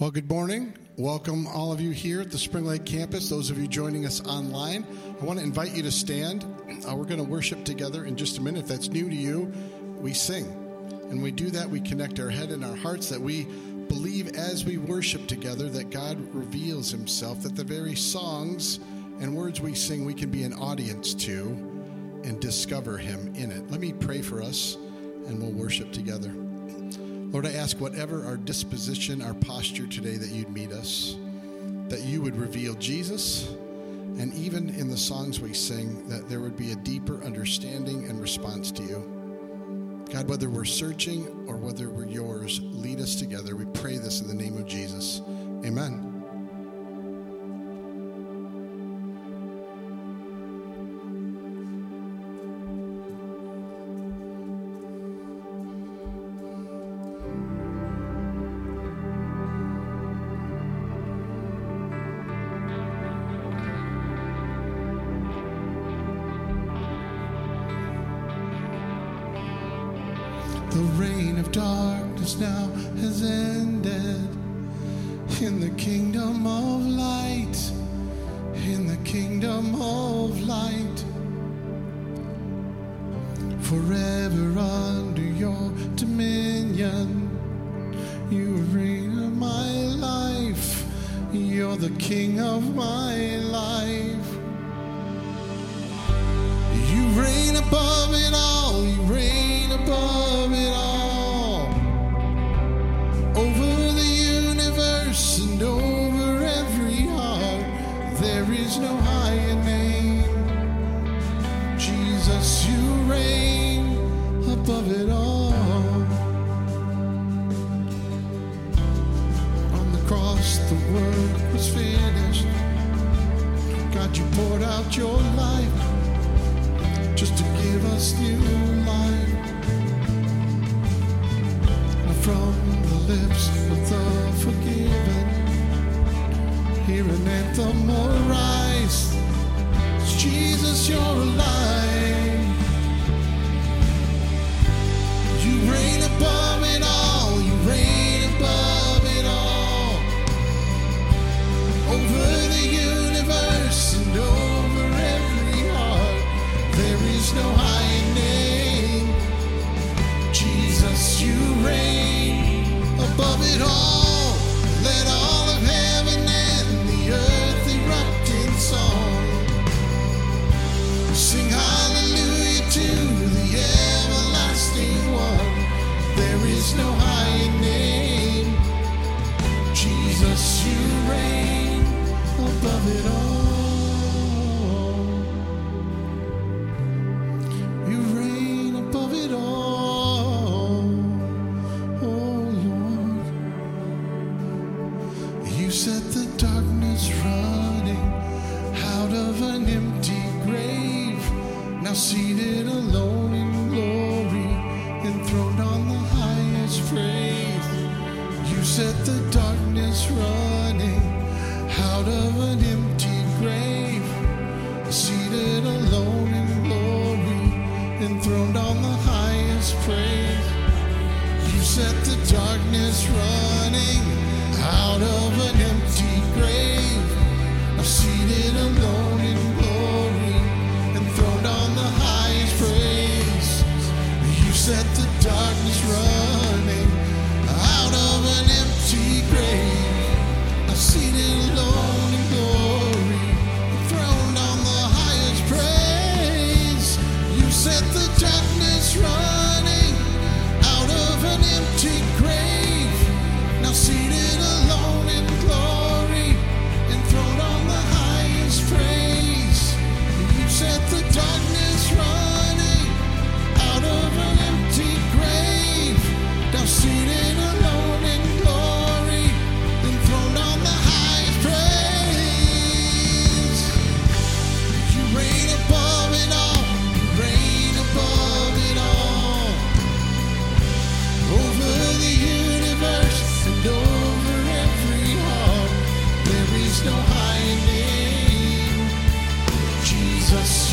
Well, good morning. Welcome, all of you here at the Spring Lake campus. Those of you joining us online, I want to invite you to stand. Uh, we're going to worship together in just a minute. If that's new to you, we sing. And we do that, we connect our head and our hearts that we believe as we worship together that God reveals himself, that the very songs and words we sing, we can be an audience to and discover him in it. Let me pray for us and we'll worship together. Lord, I ask whatever our disposition, our posture today, that you'd meet us, that you would reveal Jesus, and even in the songs we sing, that there would be a deeper understanding and response to you. God, whether we're searching or whether we're yours, lead us together. We pray this in the name of Jesus. Amen.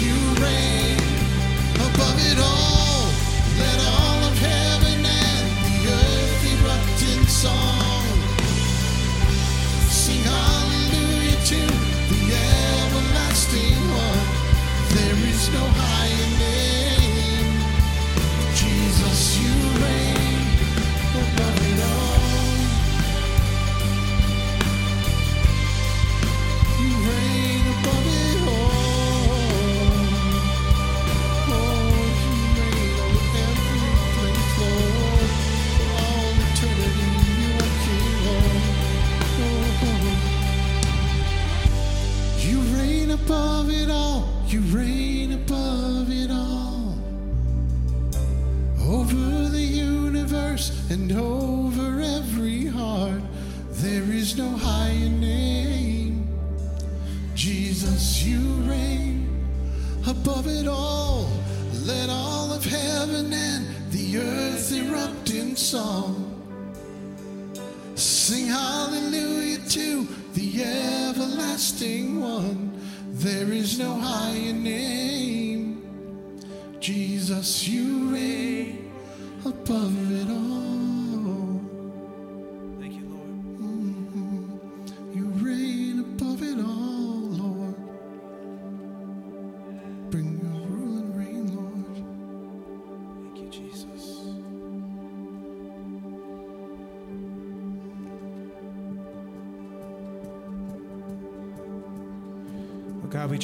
you reign.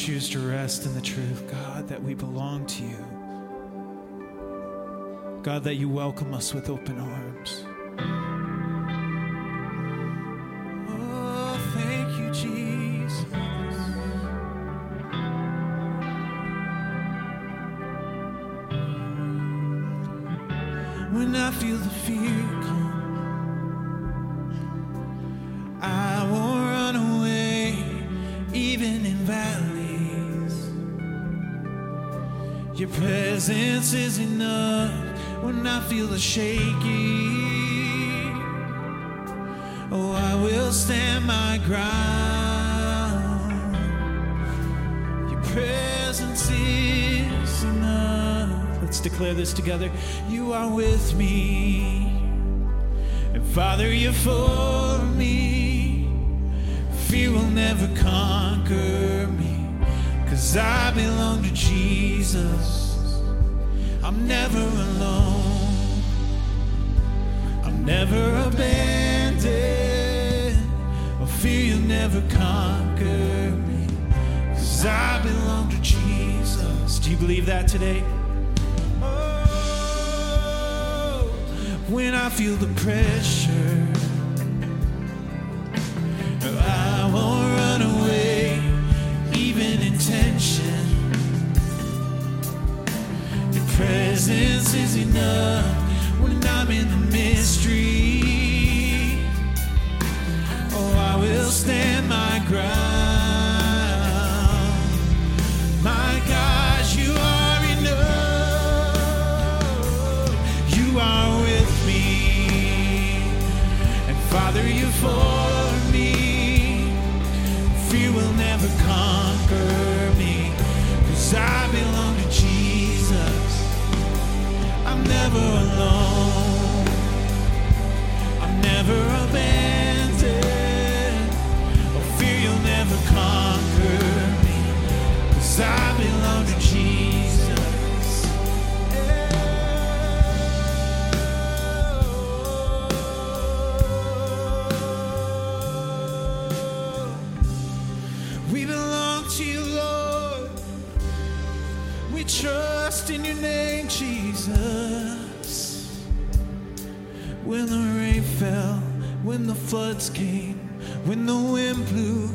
Choose to rest in the truth, God, that we belong to you. God, that you welcome us with open arms. When I feel the shaking. Oh, I will stand my ground. Your presence is enough. Let's declare this together. You are with me. And Father, you're for me. Fear will never conquer me. Cause I belong to Jesus. I'm never alone. Never abandoned. Oh, fear you'll never conquer me. Cause I belong to Jesus. Do you believe that today? Oh, when I feel the pressure, I won't run away, even in tension. Your presence is enough in the mystery. Oh, I will stand my ground. My God, you are enough. You are with me. And Father, you for trust in your name, Jesus. When the rain fell, when the floods came, when the wind blew,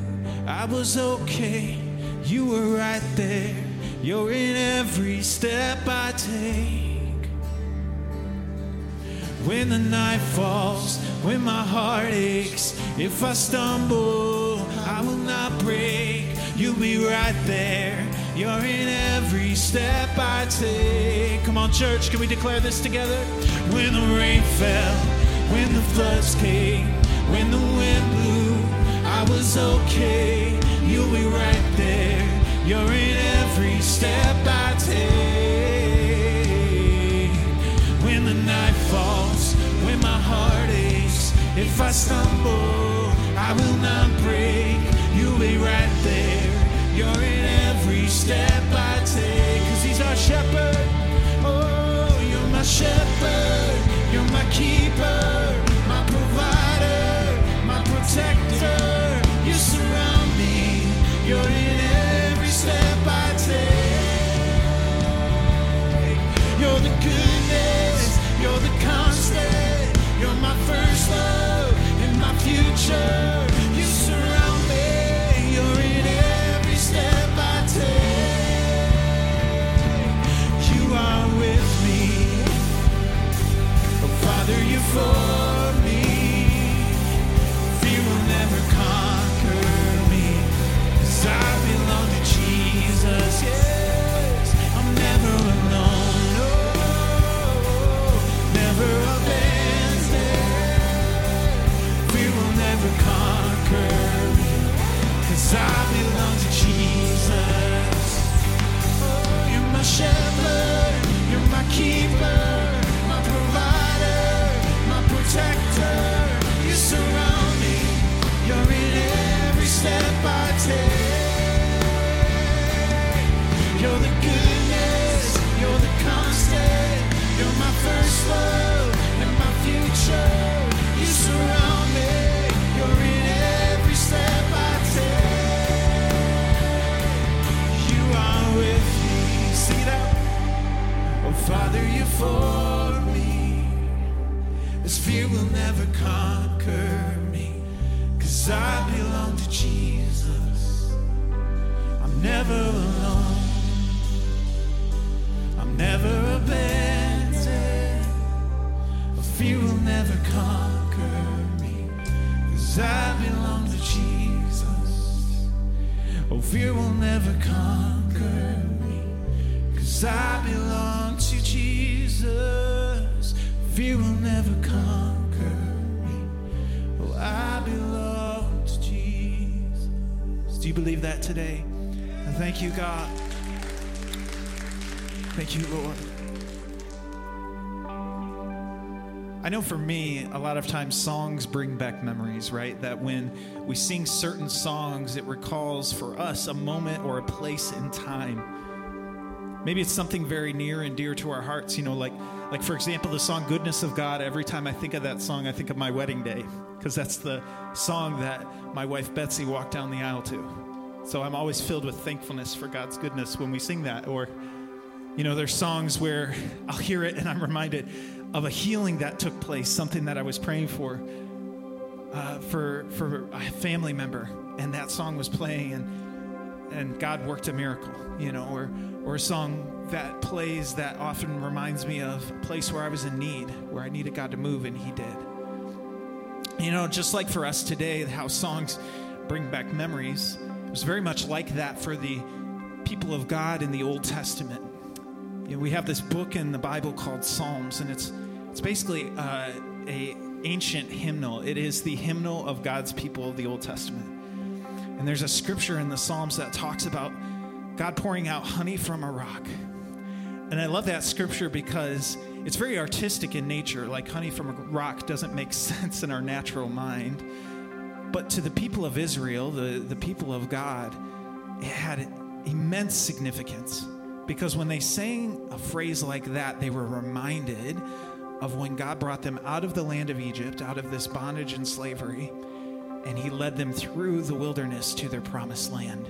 I was okay. You were right there. You're in every step I take. When the night falls, when my heart aches, if I stumble, I will not break. You'll be right there. You're in every step I take. Come on, church, can we declare this together? When the rain fell, when the floods came, when the wind blew, I was okay. You'll be right there. You're in every step I take. When the night falls, when my heart aches, if I stumble, I will not break. You'll be right step I take. Cause he's our shepherd. Oh, you're my shepherd. Father, you for me. This fear will never conquer me. Cause I belong to Jesus. I'm never alone. I'm never abandoned. A fear will never conquer me. Cause I belong to Jesus. Oh, fear will never conquer me. Cause I belong. Fear will never conquer me, oh, I belong to Jesus. Do you believe that today? And thank you, God. Thank you, Lord. I know for me, a lot of times songs bring back memories, right? That when we sing certain songs, it recalls for us a moment or a place in time. Maybe it's something very near and dear to our hearts, you know, like like for example, the song Goodness of God. Every time I think of that song, I think of my wedding day because that's the song that my wife Betsy walked down the aisle to. So I'm always filled with thankfulness for God's goodness when we sing that or you know, there's songs where I'll hear it and I'm reminded of a healing that took place, something that I was praying for, uh, for for a family member, and that song was playing, and and God worked a miracle, you know, or or a song that plays that often reminds me of a place where I was in need, where I needed God to move, and He did. You know, just like for us today, how songs bring back memories, it was very much like that for the people of God in the Old Testament. You know, we have this book in the Bible called Psalms, and it's it's basically uh, a ancient hymnal. It is the hymnal of God's people of the Old Testament. And there's a scripture in the Psalms that talks about God pouring out honey from a rock. And I love that scripture because it's very artistic in nature. Like honey from a rock doesn't make sense in our natural mind. But to the people of Israel, the, the people of God, it had immense significance because when they sang a phrase like that, they were reminded of when God brought them out of the land of Egypt, out of this bondage and slavery, and He led them through the wilderness to their promised land.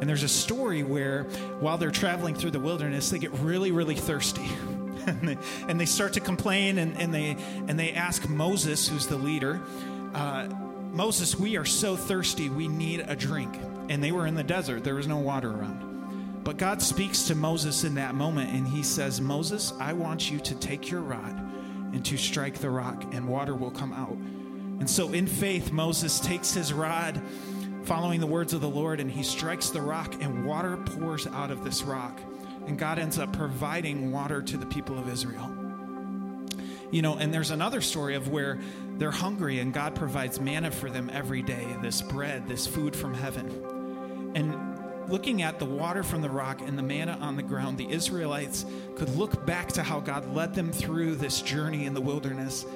And there's a story where while they're traveling through the wilderness, they get really, really thirsty. and, they, and they start to complain and, and, they, and they ask Moses, who's the leader, uh, Moses, we are so thirsty, we need a drink. And they were in the desert, there was no water around. But God speaks to Moses in that moment and he says, Moses, I want you to take your rod and to strike the rock, and water will come out. And so, in faith, Moses takes his rod, following the words of the Lord, and he strikes the rock, and water pours out of this rock. And God ends up providing water to the people of Israel. You know, and there's another story of where they're hungry, and God provides manna for them every day this bread, this food from heaven. And looking at the water from the rock and the manna on the ground, the Israelites could look back to how God led them through this journey in the wilderness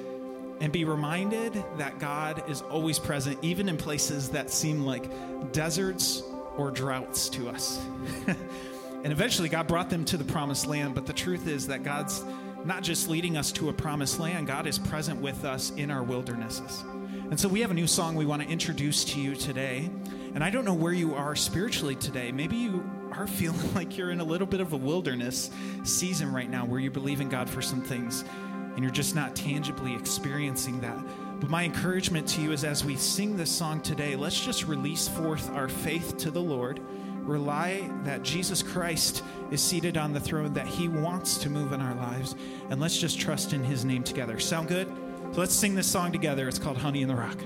and be reminded that God is always present, even in places that seem like deserts or droughts to us. and eventually, God brought them to the promised land, but the truth is that God's not just leading us to a promised land, God is present with us in our wildernesses. And so, we have a new song we want to introduce to you today. And I don't know where you are spiritually today. Maybe you are feeling like you're in a little bit of a wilderness season right now where you believe in God for some things and you're just not tangibly experiencing that. But my encouragement to you is as we sing this song today, let's just release forth our faith to the Lord. Rely that Jesus Christ is seated on the throne, that He wants to move in our lives, and let's just trust in His name together. Sound good? So let's sing this song together. It's called Honey in the Rock.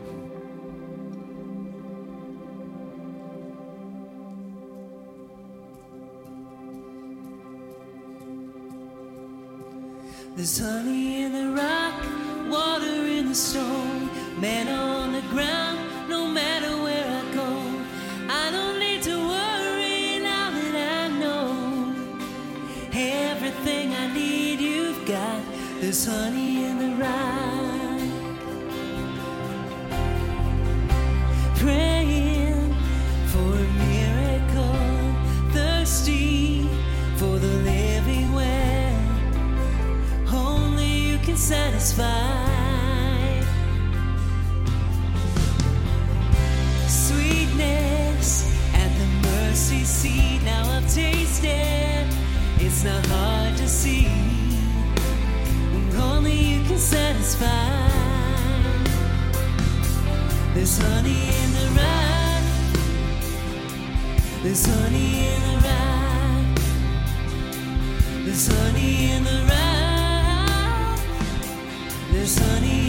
There's honey in the rock, water in the stone, manna on the ground, no matter where I go. I don't need to worry now that I know everything I need you've got. There's honey in the rock. Praying satisfy. Sweetness the mercy now I've tasted. It's not hard to see. Only you can satisfy. There's honey in the rock, There's honey in the rock. There's honey in the. There's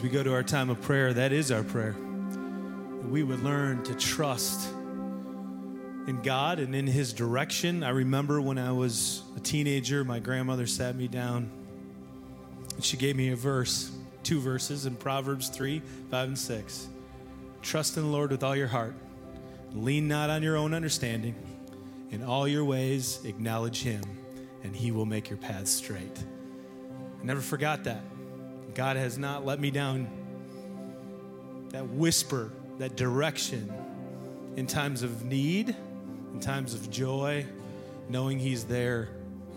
As we go to our time of prayer, that is our prayer. That we would learn to trust in God and in His direction. I remember when I was a teenager, my grandmother sat me down and she gave me a verse, two verses in Proverbs 3 5 and 6. Trust in the Lord with all your heart, lean not on your own understanding. In all your ways, acknowledge Him, and He will make your paths straight. I never forgot that. God has not let me down. That whisper, that direction in times of need, in times of joy, knowing He's there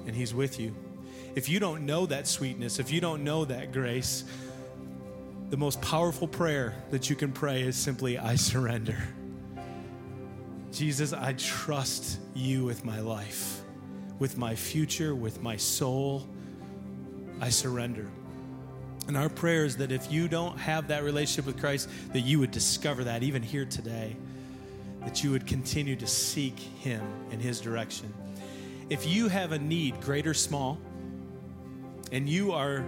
and He's with you. If you don't know that sweetness, if you don't know that grace, the most powerful prayer that you can pray is simply, I surrender. Jesus, I trust you with my life, with my future, with my soul. I surrender. And our prayer is that if you don't have that relationship with Christ, that you would discover that even here today, that you would continue to seek Him in His direction. If you have a need, great or small, and you are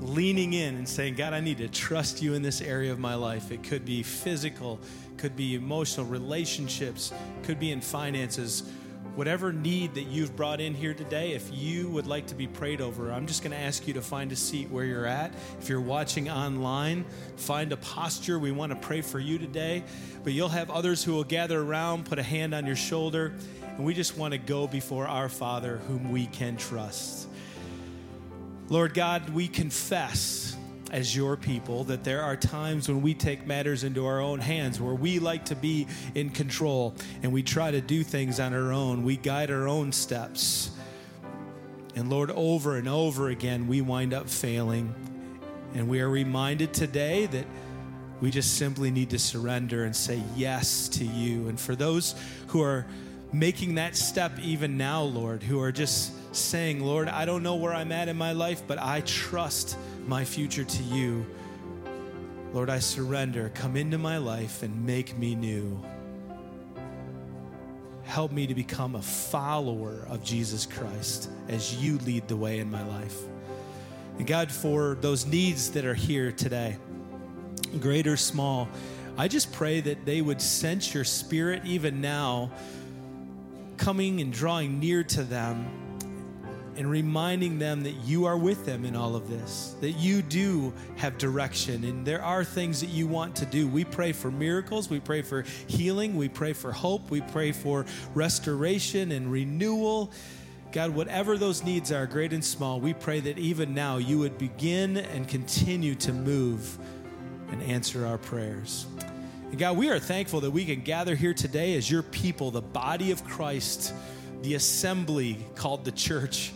leaning in and saying, God, I need to trust you in this area of my life. It could be physical, could be emotional, relationships, could be in finances. Whatever need that you've brought in here today, if you would like to be prayed over, I'm just going to ask you to find a seat where you're at. If you're watching online, find a posture. We want to pray for you today. But you'll have others who will gather around, put a hand on your shoulder, and we just want to go before our Father whom we can trust. Lord God, we confess as your people that there are times when we take matters into our own hands, where we like to be in control and we try to do things on our own. We guide our own steps. And Lord, over and over again, we wind up failing. And we are reminded today that we just simply need to surrender and say yes to you. And for those who are making that step even now, Lord, who are just saying, Lord, I don't know where I'm at in my life, but I trust my future to you. Lord, I surrender. Come into my life and make me new. Help me to become a follower of Jesus Christ as you lead the way in my life. And God, for those needs that are here today, great or small, I just pray that they would sense your spirit even now coming and drawing near to them and reminding them that you are with them in all of this, that you do have direction, and there are things that you want to do. We pray for miracles, we pray for healing, we pray for hope, we pray for restoration and renewal. God, whatever those needs are, great and small, we pray that even now you would begin and continue to move and answer our prayers. And God, we are thankful that we can gather here today as your people, the body of Christ, the assembly called the church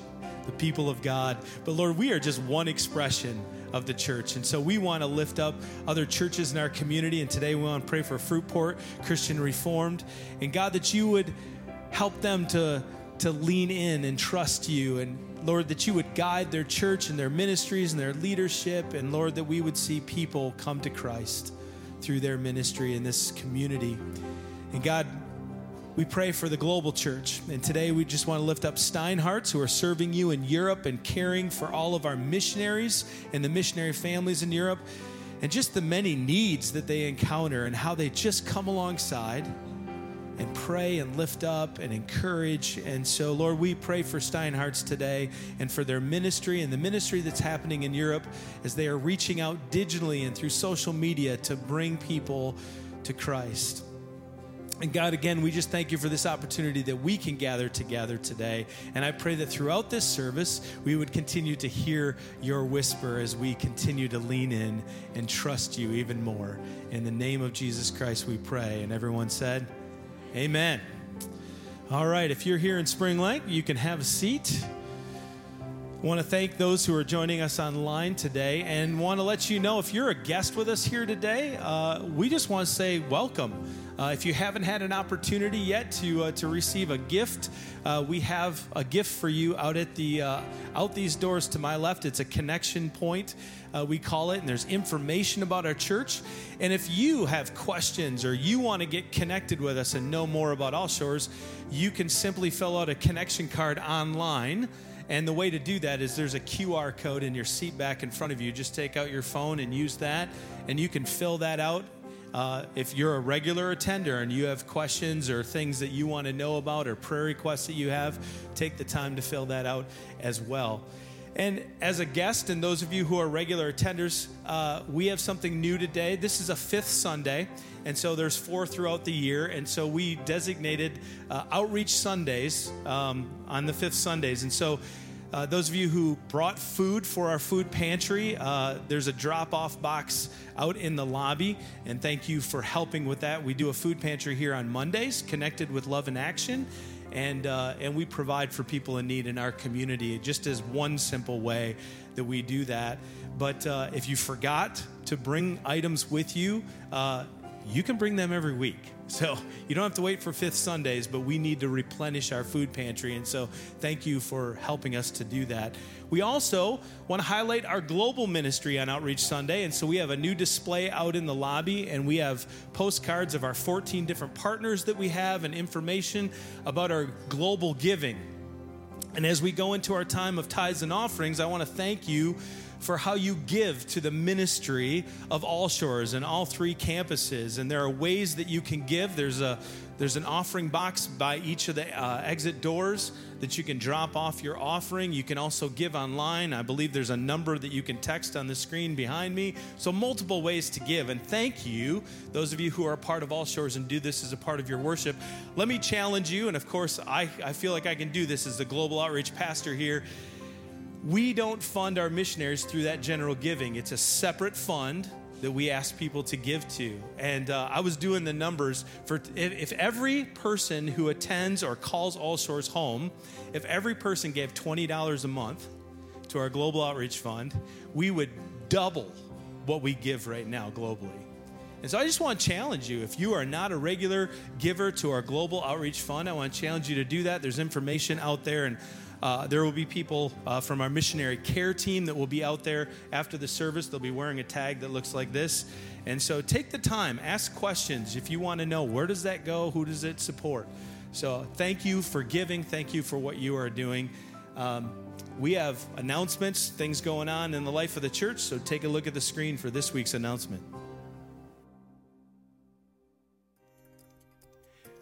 the people of God. But Lord, we are just one expression of the church. And so we want to lift up other churches in our community. And today we want to pray for Fruitport Christian Reformed. And God, that you would help them to, to lean in and trust you. And Lord, that you would guide their church and their ministries and their leadership. And Lord, that we would see people come to Christ through their ministry in this community. And God, we pray for the global church. And today we just want to lift up Steinhardts who are serving you in Europe and caring for all of our missionaries and the missionary families in Europe and just the many needs that they encounter and how they just come alongside and pray and lift up and encourage. And so, Lord, we pray for Steinhardts today and for their ministry and the ministry that's happening in Europe as they are reaching out digitally and through social media to bring people to Christ. And God, again, we just thank you for this opportunity that we can gather together today. And I pray that throughout this service, we would continue to hear your whisper as we continue to lean in and trust you even more. In the name of Jesus Christ, we pray. And everyone said, Amen. All right, if you're here in Spring Lake, you can have a seat. Want to thank those who are joining us online today and want to let you know if you're a guest with us here today, uh, we just want to say welcome. Uh, if you haven't had an opportunity yet to, uh, to receive a gift, uh, we have a gift for you out at the uh, out these doors to my left. It's a connection point, uh, we call it, and there's information about our church. And if you have questions or you want to get connected with us and know more about All Shores, you can simply fill out a connection card online. And the way to do that is there's a QR code in your seat back in front of you. Just take out your phone and use that, and you can fill that out. Uh, if you're a regular attender and you have questions or things that you want to know about or prayer requests that you have, take the time to fill that out as well. And as a guest, and those of you who are regular attenders, uh, we have something new today. This is a fifth Sunday, and so there's four throughout the year. And so we designated uh, Outreach Sundays um, on the fifth Sundays. And so uh, those of you who brought food for our food pantry, uh, there's a drop off box out in the lobby, and thank you for helping with that. We do a food pantry here on Mondays, connected with Love In Action, and, uh, and we provide for people in need in our community It just as one simple way that we do that. But uh, if you forgot to bring items with you, uh, you can bring them every week. So you don't have to wait for fifth Sundays, but we need to replenish our food pantry. And so thank you for helping us to do that. We also want to highlight our global ministry on Outreach Sunday. And so we have a new display out in the lobby, and we have postcards of our 14 different partners that we have and information about our global giving. And as we go into our time of tithes and offerings, I want to thank you for how you give to the ministry of All Shores and all three campuses. And there are ways that you can give. There's a there's an offering box by each of the uh, exit doors that you can drop off your offering. You can also give online. I believe there's a number that you can text on the screen behind me. So, multiple ways to give. And thank you, those of you who are a part of All Shores and do this as a part of your worship. Let me challenge you, and of course, I, I feel like I can do this as the global outreach pastor here we don't fund our missionaries through that general giving. It's a separate fund that we ask people to give to. And uh, I was doing the numbers for if, if, every person who attends or calls All Shores home, if every person gave $20 a month to our Global Outreach Fund, we would double what we give right now globally. And so I just want to challenge you. If you are not a regular giver to our Global Outreach Fund, I want to challenge you to do that. There's information out there, and uh, there will be people uh, from our missionary care team that will be out there after the service. They'll be wearing a tag that looks like this. And so take the time, ask questions if you want to know where does that go, who does it support. So thank you for giving, thank you for what you are doing. Um, we have announcements, things going on in the life of the church, so take a look at the screen for this week's announcement.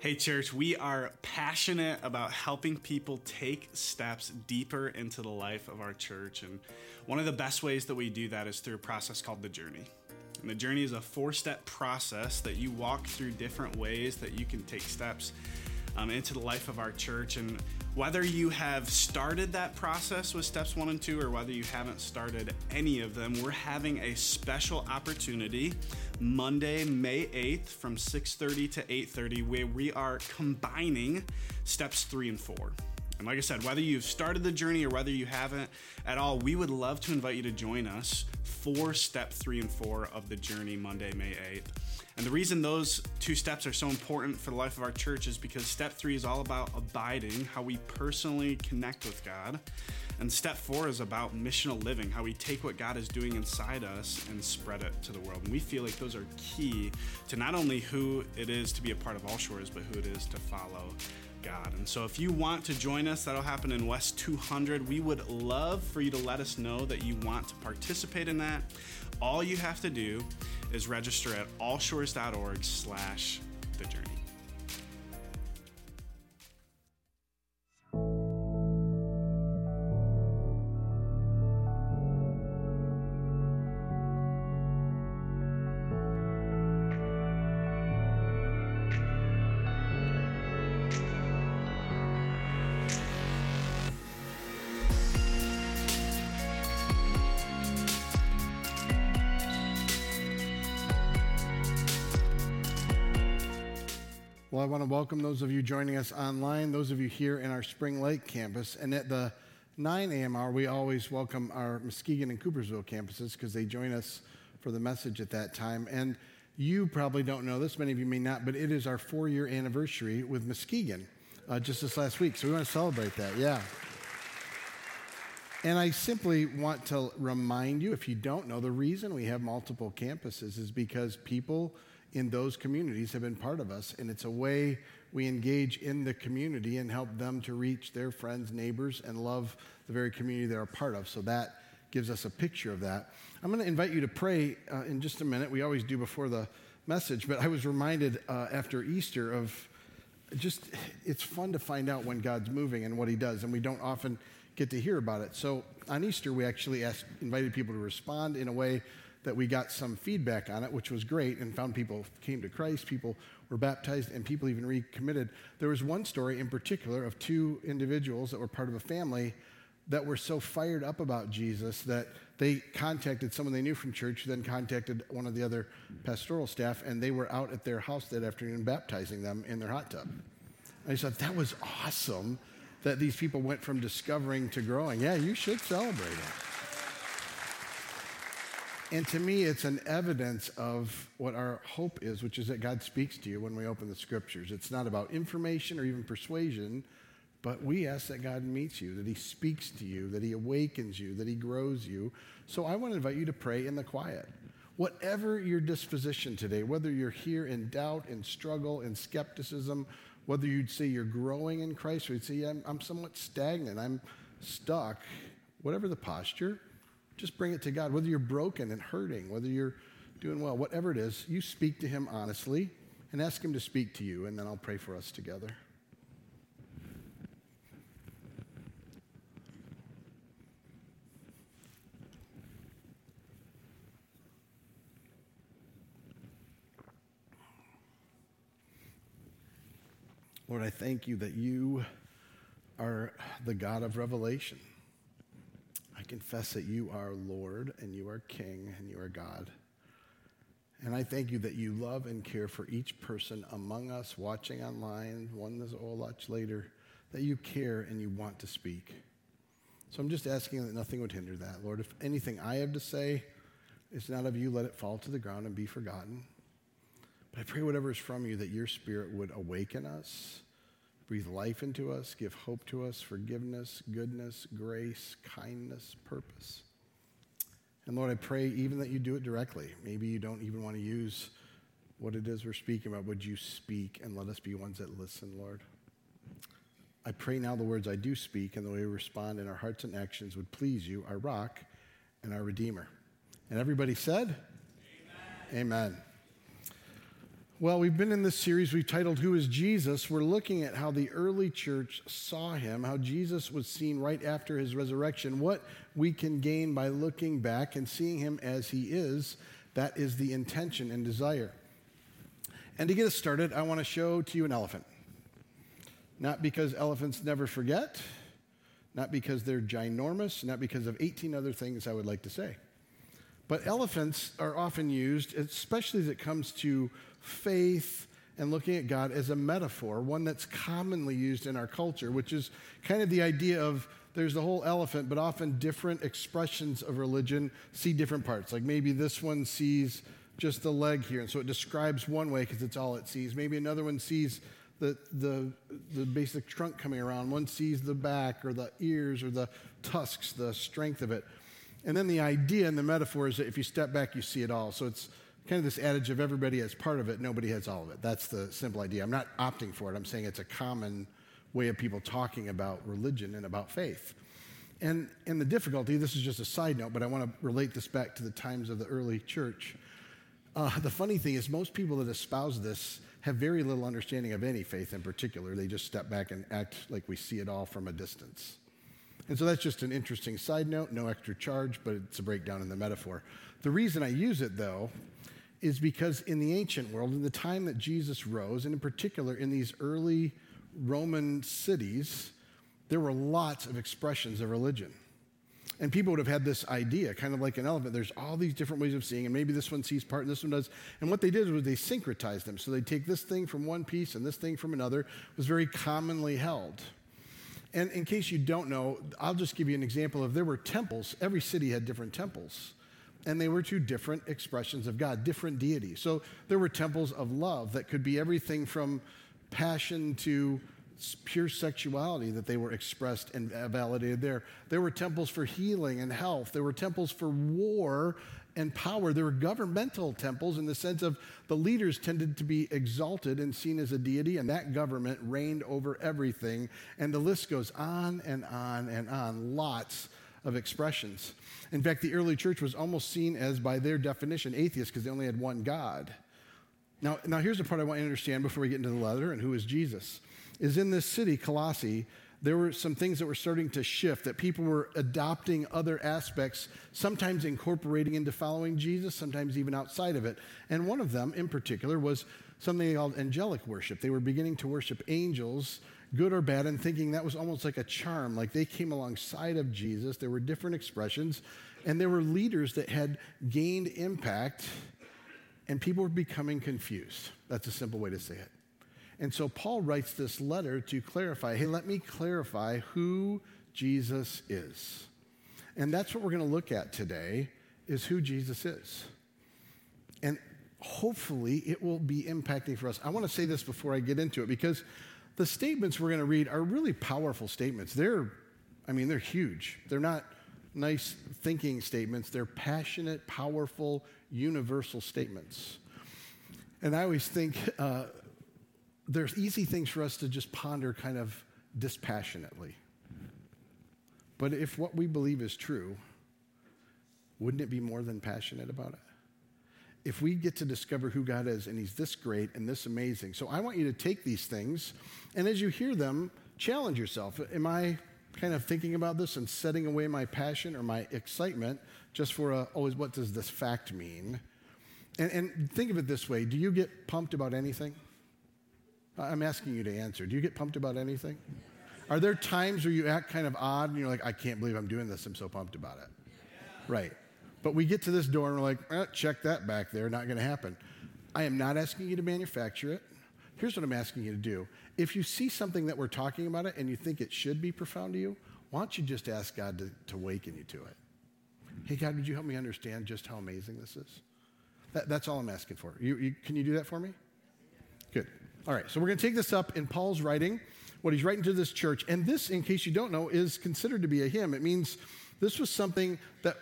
Hey, church, we are passionate about helping people take steps deeper into the life of our church. And one of the best ways that we do that is through a process called the journey. And the journey is a four step process that you walk through different ways that you can take steps um, into the life of our church. And whether you have started that process with steps one and two, or whether you haven't started any of them, we're having a special opportunity Monday, May 8th from 6:30 to 8:30 where we are combining steps 3 and 4. And like I said, whether you've started the journey or whether you haven't at all, we would love to invite you to join us for step 3 and 4 of the journey Monday, May 8th. And the reason those two steps are so important for the life of our church is because step three is all about abiding, how we personally connect with God. And step four is about missional living, how we take what God is doing inside us and spread it to the world. And we feel like those are key to not only who it is to be a part of All Shores, but who it is to follow God. And so if you want to join us, that'll happen in West 200. We would love for you to let us know that you want to participate in that. All you have to do is register at allshores.org slash the journey. Welcome those of you joining us online, those of you here in our Spring Lake campus. And at the 9 a.m. hour, we always welcome our Muskegon and Coopersville campuses because they join us for the message at that time. And you probably don't know this, many of you may not, but it is our four year anniversary with Muskegon uh, just this last week. So we want to celebrate that, yeah. And I simply want to remind you, if you don't know, the reason we have multiple campuses is because people in those communities have been part of us, and it's a way we engage in the community and help them to reach their friends, neighbors, and love the very community they're a part of. So that gives us a picture of that. I'm going to invite you to pray uh, in just a minute. We always do before the message, but I was reminded uh, after Easter of just it's fun to find out when God's moving and what He does, and we don't often get to hear about it. So on Easter, we actually asked, invited people to respond in a way that we got some feedback on it, which was great, and found people came to Christ, people were baptized, and people even recommitted. There was one story in particular of two individuals that were part of a family that were so fired up about Jesus that they contacted someone they knew from church, then contacted one of the other pastoral staff, and they were out at their house that afternoon baptizing them in their hot tub. I thought that was awesome that these people went from discovering to growing. Yeah, you should celebrate it. And to me, it's an evidence of what our hope is, which is that God speaks to you when we open the scriptures. It's not about information or even persuasion, but we ask that God meets you, that He speaks to you, that He awakens you, that He grows you. So I want to invite you to pray in the quiet. Whatever your disposition today, whether you're here in doubt, in struggle, in skepticism, whether you'd say you're growing in Christ or you'd say, yeah, I'm, I'm somewhat stagnant, I'm stuck, whatever the posture, just bring it to God. Whether you're broken and hurting, whether you're doing well, whatever it is, you speak to Him honestly and ask Him to speak to you, and then I'll pray for us together. Lord, I thank you that you are the God of revelation. I confess that you are Lord and you are King and you are God. And I thank you that you love and care for each person among us watching online, one that's a whole lot later, that you care and you want to speak. So I'm just asking that nothing would hinder that. Lord, if anything I have to say is not of you, let it fall to the ground and be forgotten. But I pray whatever is from you, that your spirit would awaken us, breathe life into us, give hope to us, forgiveness, goodness, grace, kindness, purpose. And Lord, I pray even that you do it directly. Maybe you don't even want to use what it is we're speaking about. Would you speak and let us be ones that listen, Lord? I pray now the words I do speak and the way we respond in our hearts and actions would please you, our rock and our redeemer. And everybody said, Amen. Amen. Well, we've been in this series we've titled Who is Jesus? We're looking at how the early church saw him, how Jesus was seen right after his resurrection, what we can gain by looking back and seeing him as he is. That is the intention and desire. And to get us started, I want to show to you an elephant. Not because elephants never forget, not because they're ginormous, not because of 18 other things I would like to say. But elephants are often used, especially as it comes to faith and looking at God as a metaphor, one that's commonly used in our culture, which is kind of the idea of there's the whole elephant, but often different expressions of religion see different parts. Like maybe this one sees just the leg here, and so it describes one way because it's all it sees. Maybe another one sees the, the, the basic trunk coming around. One sees the back or the ears or the tusks, the strength of it. And then the idea and the metaphor is that if you step back, you see it all. So it's kind of this adage of everybody has part of it, nobody has all of it. That's the simple idea. I'm not opting for it. I'm saying it's a common way of people talking about religion and about faith. And, and the difficulty, this is just a side note, but I want to relate this back to the times of the early church. Uh, the funny thing is, most people that espouse this have very little understanding of any faith in particular. They just step back and act like we see it all from a distance. And so that's just an interesting side note, no extra charge, but it's a breakdown in the metaphor. The reason I use it, though, is because in the ancient world, in the time that Jesus rose, and in particular in these early Roman cities, there were lots of expressions of religion. And people would have had this idea, kind of like an elephant. There's all these different ways of seeing, and maybe this one sees part and this one does. And what they did was they syncretized them. So they'd take this thing from one piece and this thing from another. It was very commonly held. And in case you don't know, I'll just give you an example of there were temples. Every city had different temples. And they were two different expressions of God, different deities. So there were temples of love that could be everything from passion to pure sexuality that they were expressed and uh, validated there. There were temples for healing and health. There were temples for war and power. There were governmental temples in the sense of the leaders tended to be exalted and seen as a deity, and that government reigned over everything. And the list goes on and on and on. Lots of expressions. In fact, the early church was almost seen as, by their definition, atheists because they only had one God. Now, now here's the part I want you to understand before we get into the letter and who is Jesus. Is in this city, Colossae, there were some things that were starting to shift, that people were adopting other aspects, sometimes incorporating into following Jesus, sometimes even outside of it. And one of them, in particular, was something called angelic worship. They were beginning to worship angels, good or bad, and thinking that was almost like a charm, like they came alongside of Jesus. There were different expressions, and there were leaders that had gained impact, and people were becoming confused. That's a simple way to say it. And so Paul writes this letter to clarify hey, let me clarify who Jesus is. And that's what we're going to look at today is who Jesus is. And hopefully it will be impacting for us. I want to say this before I get into it because the statements we're going to read are really powerful statements. They're I mean, they're huge. They're not nice thinking statements. They're passionate, powerful, universal statements. And I always think uh, there's easy things for us to just ponder kind of dispassionately. But if what we believe is true, wouldn't it be more than passionate about it? If we get to discover who God is and He's this great and this amazing. So I want you to take these things and as you hear them, challenge yourself. Am I kind of thinking about this and setting away my passion or my excitement just for a, oh, what does this fact mean? And, and think of it this way do you get pumped about anything? I'm asking you to answer. Do you get pumped about anything? Are there times where you act kind of odd and you're like, I can't believe I'm doing this. I'm so pumped about it. Right. But we get to this door and we're like, eh, check that back there. Not going to happen. I am not asking you to manufacture it. Here's what I'm asking you to do. If you see something that we're talking about it and you think it should be profound to you, why don't you just ask God to, to waken you to it? Hey, God, would you help me understand just how amazing this is? That, that's all I'm asking for. You, you, can you do that for me? Good. All right, so we're going to take this up in Paul's writing, what he's writing to this church. And this, in case you don't know, is considered to be a hymn. It means this was something that,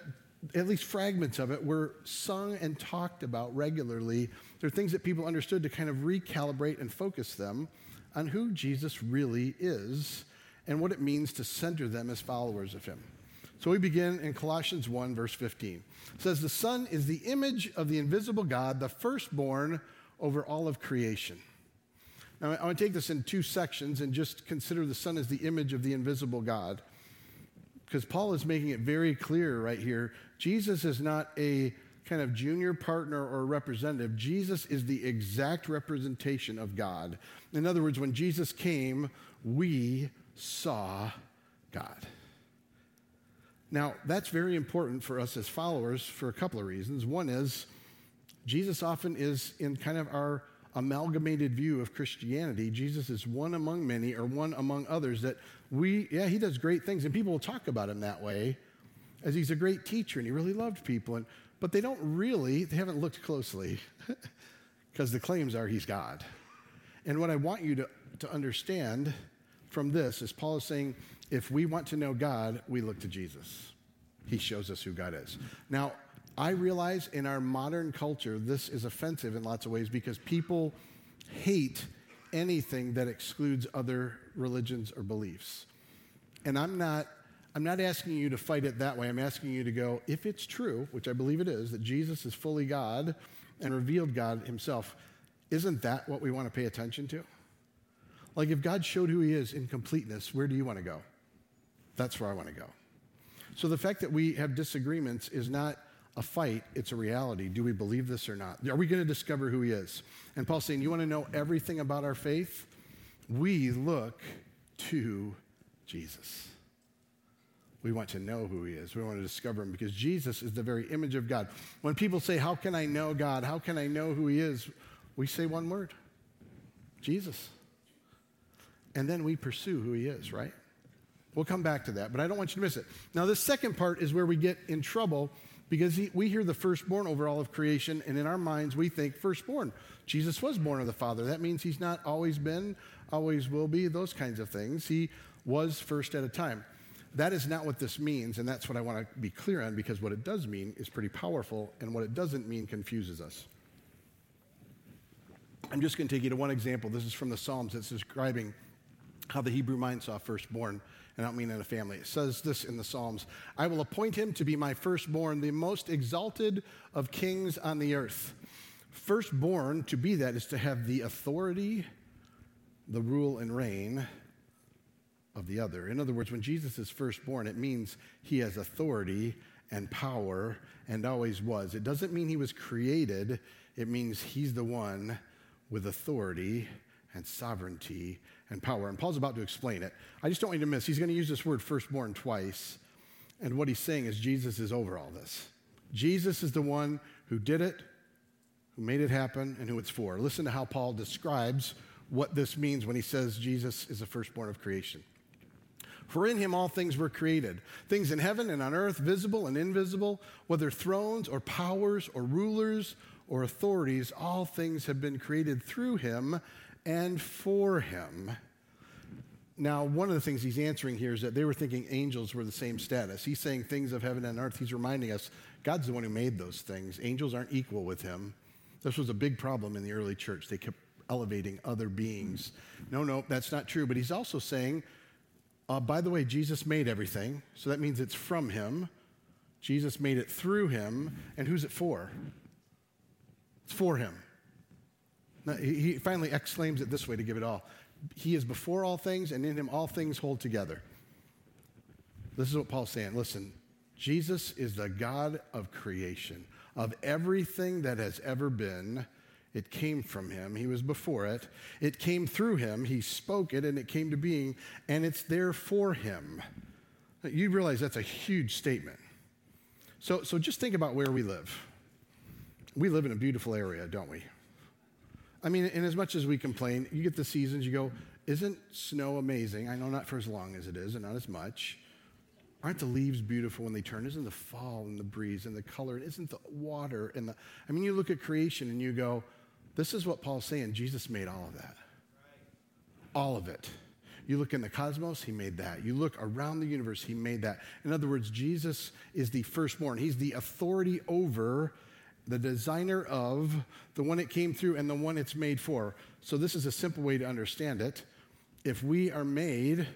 at least fragments of it, were sung and talked about regularly. They're things that people understood to kind of recalibrate and focus them on who Jesus really is and what it means to center them as followers of him. So we begin in Colossians 1, verse 15. It says, The Son is the image of the invisible God, the firstborn over all of creation. Now, I want to take this in two sections and just consider the Son as the image of the invisible God. Because Paul is making it very clear right here Jesus is not a kind of junior partner or representative. Jesus is the exact representation of God. In other words, when Jesus came, we saw God. Now, that's very important for us as followers for a couple of reasons. One is Jesus often is in kind of our amalgamated view of Christianity, Jesus is one among many or one among others that we, yeah, he does great things, and people will talk about him that way as he's a great teacher and he really loved people. And, but they don't really, they haven't looked closely because the claims are he's God. And what I want you to, to understand from this is Paul is saying if we want to know God, we look to Jesus. He shows us who God is. Now, I realize in our modern culture, this is offensive in lots of ways because people hate anything that excludes other religions or beliefs. And I'm not, I'm not asking you to fight it that way. I'm asking you to go, if it's true, which I believe it is, that Jesus is fully God and revealed God himself, isn't that what we want to pay attention to? Like if God showed who he is in completeness, where do you want to go? That's where I want to go. So the fact that we have disagreements is not a fight, it's a reality. Do we believe this or not? Are we going to discover who he is? And Paul's saying, You want to know everything about our faith? We look to Jesus. We want to know who he is. We want to discover him because Jesus is the very image of God. When people say, How can I know God? How can I know who he is? We say one word Jesus. And then we pursue who he is, right? We'll come back to that, but I don't want you to miss it. Now, this second part is where we get in trouble because he, we hear the firstborn over all of creation, and in our minds, we think firstborn. Jesus was born of the Father. That means he's not always been, always will be, those kinds of things. He was first at a time. That is not what this means, and that's what I want to be clear on because what it does mean is pretty powerful, and what it doesn't mean confuses us. I'm just going to take you to one example. This is from the Psalms. It's describing how the Hebrew mind saw firstborn, I don't mean in a family. It says this in the Psalms I will appoint him to be my firstborn, the most exalted of kings on the earth. Firstborn, to be that, is to have the authority, the rule, and reign of the other. In other words, when Jesus is firstborn, it means he has authority and power and always was. It doesn't mean he was created, it means he's the one with authority and sovereignty and power. And Paul's about to explain it. I just don't want you to miss. He's going to use this word firstborn twice. And what he's saying is Jesus is over all this. Jesus is the one who did it, who made it happen, and who it's for. Listen to how Paul describes what this means when he says Jesus is the firstborn of creation. For in him all things were created, things in heaven and on earth, visible and invisible, whether thrones or powers or rulers or authorities, all things have been created through him and for him. Now, one of the things he's answering here is that they were thinking angels were the same status. He's saying things of heaven and earth. He's reminding us God's the one who made those things. Angels aren't equal with him. This was a big problem in the early church. They kept elevating other beings. No, no, that's not true. But he's also saying, uh, by the way, Jesus made everything. So that means it's from him. Jesus made it through him. And who's it for? It's for him. He finally exclaims it this way to give it all He is before all things, and in him all things hold together. This is what Paul's saying. Listen, Jesus is the God of creation, of everything that has ever been. It came from him. He was before it. It came through him. He spoke it, and it came to being, and it's there for him. You realize that's a huge statement. So, so just think about where we live. We live in a beautiful area, don't we? I mean, in as much as we complain, you get the seasons, you go, isn't snow amazing? I know not for as long as it is and not as much. Aren't the leaves beautiful when they turn? Isn't the fall and the breeze and the color? Isn't the water and the. I mean, you look at creation and you go, this is what Paul's saying. Jesus made all of that. All of it. You look in the cosmos, he made that. You look around the universe, he made that. In other words, Jesus is the firstborn. He's the authority over the designer of, the one it came through, and the one it's made for. So, this is a simple way to understand it. If we are made,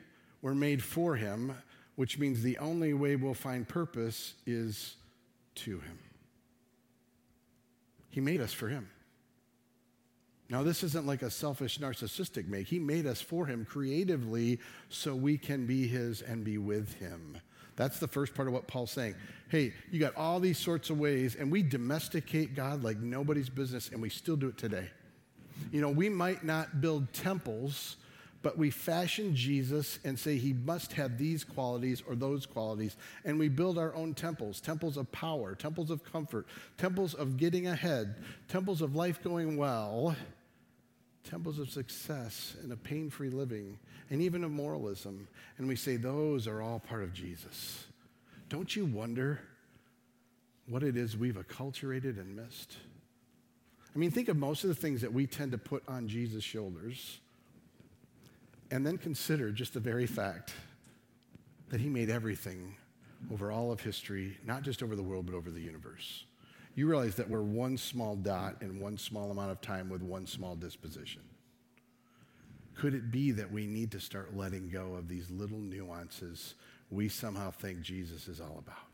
we're made for Him, which means the only way we'll find purpose is to Him. He made us for Him. Now, this isn't like a selfish, narcissistic make. He made us for Him creatively so we can be His and be with Him. That's the first part of what Paul's saying. Hey, you got all these sorts of ways, and we domesticate God like nobody's business, and we still do it today. You know, we might not build temples, but we fashion Jesus and say he must have these qualities or those qualities. And we build our own temples temples of power, temples of comfort, temples of getting ahead, temples of life going well, temples of success and a pain free living and even of moralism. And we say those are all part of Jesus. Don't you wonder what it is we've acculturated and missed? I mean, think of most of the things that we tend to put on Jesus' shoulders, and then consider just the very fact that he made everything over all of history, not just over the world, but over the universe. You realize that we're one small dot in one small amount of time with one small disposition. Could it be that we need to start letting go of these little nuances we somehow think Jesus is all about?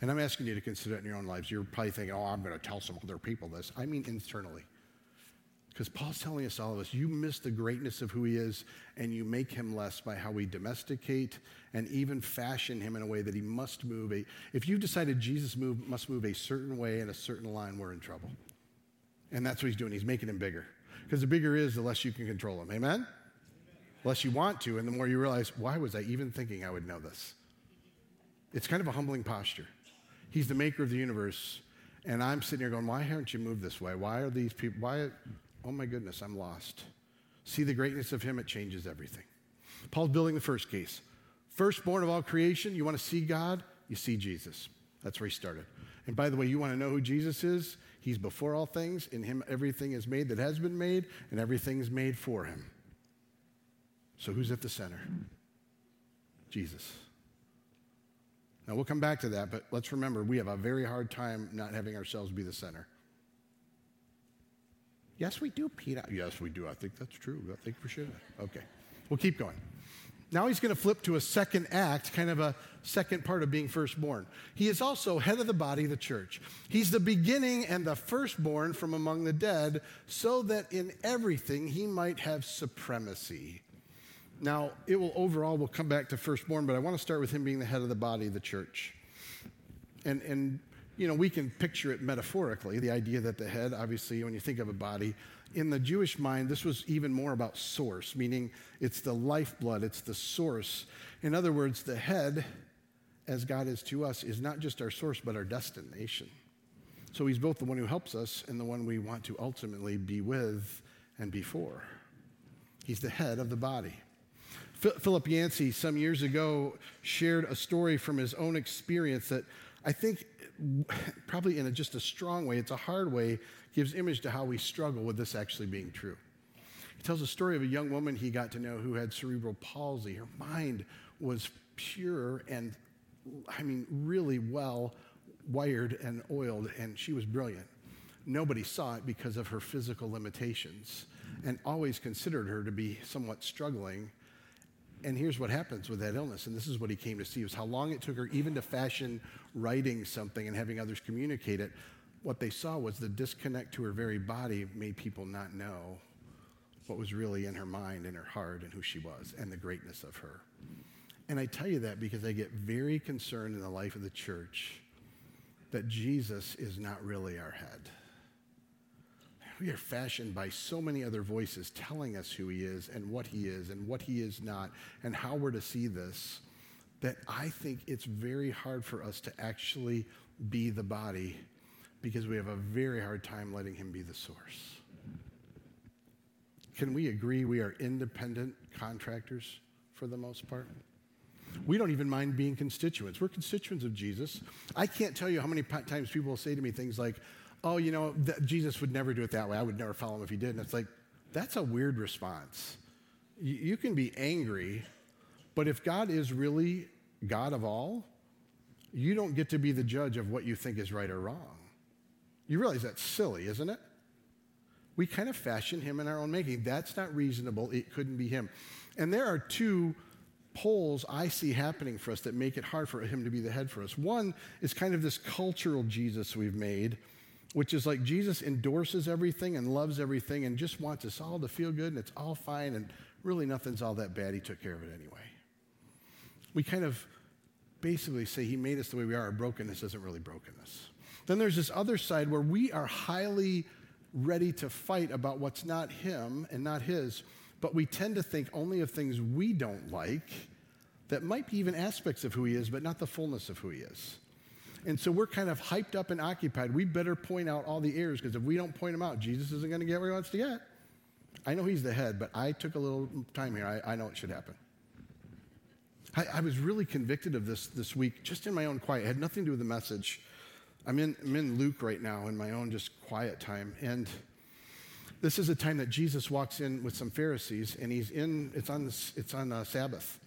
And I'm asking you to consider it in your own lives. You're probably thinking, oh, I'm going to tell some other people this. I mean, internally. Because Paul's telling us, all of us, you miss the greatness of who he is and you make him less by how we domesticate and even fashion him in a way that he must move. A, if you've decided Jesus move, must move a certain way in a certain line, we're in trouble. And that's what he's doing. He's making him bigger. Because the bigger is, the less you can control him. Amen? Amen? Less you want to, and the more you realize, why was I even thinking I would know this? It's kind of a humbling posture. He's the maker of the universe, and I'm sitting here going, why haven't you moved this way? Why are these people, why, oh my goodness, I'm lost. See the greatness of Him, it changes everything. Paul's building the first case. Firstborn of all creation, you want to see God? You see Jesus. That's where he started. And by the way, you want to know who Jesus is? He's before all things. In him, everything is made that has been made, and everything's made for him. So who's at the center? Jesus. Now, we'll come back to that, but let's remember we have a very hard time not having ourselves be the center. Yes, we do, Peter. Yes, we do. I think that's true. I think we should. Okay. We'll keep going. Now he's going to flip to a second act, kind of a second part of being firstborn. He is also head of the body, the church. He's the beginning and the firstborn from among the dead, so that in everything he might have supremacy. Now, it will overall, we'll come back to firstborn, but I want to start with him being the head of the body, of the church. And, and you know, we can picture it metaphorically, the idea that the head, obviously, when you think of a body, in the Jewish mind, this was even more about source, meaning it's the lifeblood, it's the source. In other words, the head, as God is to us, is not just our source, but our destination. So he's both the one who helps us and the one we want to ultimately be with and before. He's the head of the body. Philip Yancey, some years ago, shared a story from his own experience that I think probably in a, just a strong way, it's a hard way, gives image to how we struggle with this actually being true. He tells a story of a young woman he got to know who had cerebral palsy. Her mind was pure and, I mean, really well wired and oiled, and she was brilliant. Nobody saw it because of her physical limitations and always considered her to be somewhat struggling and here's what happens with that illness, and this is what he came to see, was how long it took her even to fashion writing something and having others communicate it. What they saw was the disconnect to her very body made people not know what was really in her mind and her heart and who she was and the greatness of her. And I tell you that because I get very concerned in the life of the church that Jesus is not really our head we are fashioned by so many other voices telling us who he is and what he is and what he is not and how we're to see this that I think it's very hard for us to actually be the body because we have a very hard time letting him be the source. Can we agree we are independent contractors for the most part? We don't even mind being constituents. We're constituents of Jesus. I can't tell you how many times people will say to me things like, oh, you know, th- Jesus would never do it that way. I would never follow him if he did. And it's like, that's a weird response. Y- you can be angry, but if God is really God of all, you don't get to be the judge of what you think is right or wrong. You realize that's silly, isn't it? We kind of fashion him in our own making. That's not reasonable. It couldn't be him. And there are two poles I see happening for us that make it hard for him to be the head for us. One is kind of this cultural Jesus we've made which is like Jesus endorses everything and loves everything and just wants us all to feel good and it's all fine and really nothing's all that bad. He took care of it anyway. We kind of basically say he made us the way we are. Our brokenness isn't really brokenness. Then there's this other side where we are highly ready to fight about what's not him and not his, but we tend to think only of things we don't like that might be even aspects of who he is, but not the fullness of who he is. And so we're kind of hyped up and occupied. We better point out all the errors because if we don't point them out, Jesus isn't going to get where he wants to get. I know he's the head, but I took a little time here. I, I know it should happen. I, I, was really convicted of this this week, just in my own quiet. It had nothing to do with the message. I'm in, I'm in Luke right now in my own just quiet time. And this is a time that Jesus walks in with some Pharisees, and he's in, it's on, this, it's on Sabbath.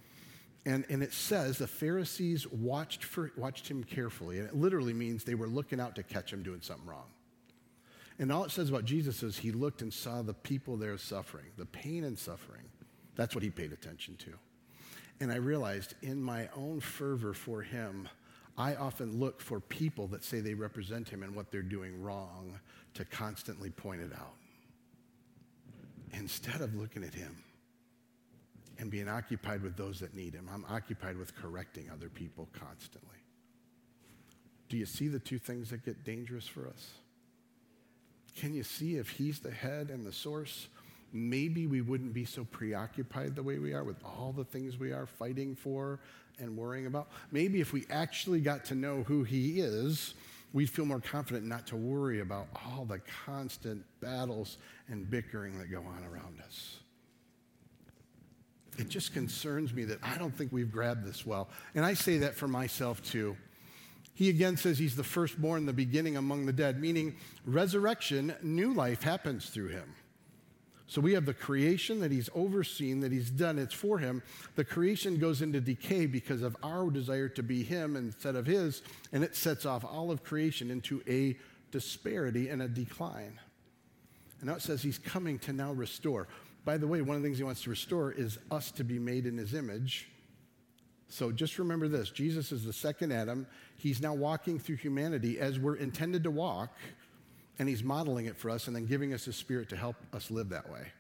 And, and it says the Pharisees watched, for, watched him carefully. And it literally means they were looking out to catch him doing something wrong. And all it says about Jesus is he looked and saw the people there suffering, the pain and suffering. That's what he paid attention to. And I realized in my own fervor for him, I often look for people that say they represent him and what they're doing wrong to constantly point it out. Instead of looking at him and being occupied with those that need Him. I'm occupied with correcting other people constantly. Do you see the two things that get dangerous for us? Can you see if He's the head and the source? Maybe we wouldn't be so preoccupied the way we are with all the things we are fighting for and worrying about. Maybe if we actually got to know who He is, we'd feel more confident not to worry about all the constant battles and bickering that go on around us. It just concerns me that I don't think we've grabbed this well. And I say that for myself too. He again says he's the firstborn, the beginning among the dead, meaning resurrection, new life happens through him. So we have the creation that he's overseen, that he's done, it's for him. The creation goes into decay because of our desire to be him instead of his, and it sets off all of creation into a disparity and a decline. And now it says he's coming to now restore. By the way, one of the things he wants to restore is us to be made in his image. So just remember this Jesus is the second Adam. He's now walking through humanity as we're intended to walk and he's modeling it for us and then giving us his spirit to help us live that way.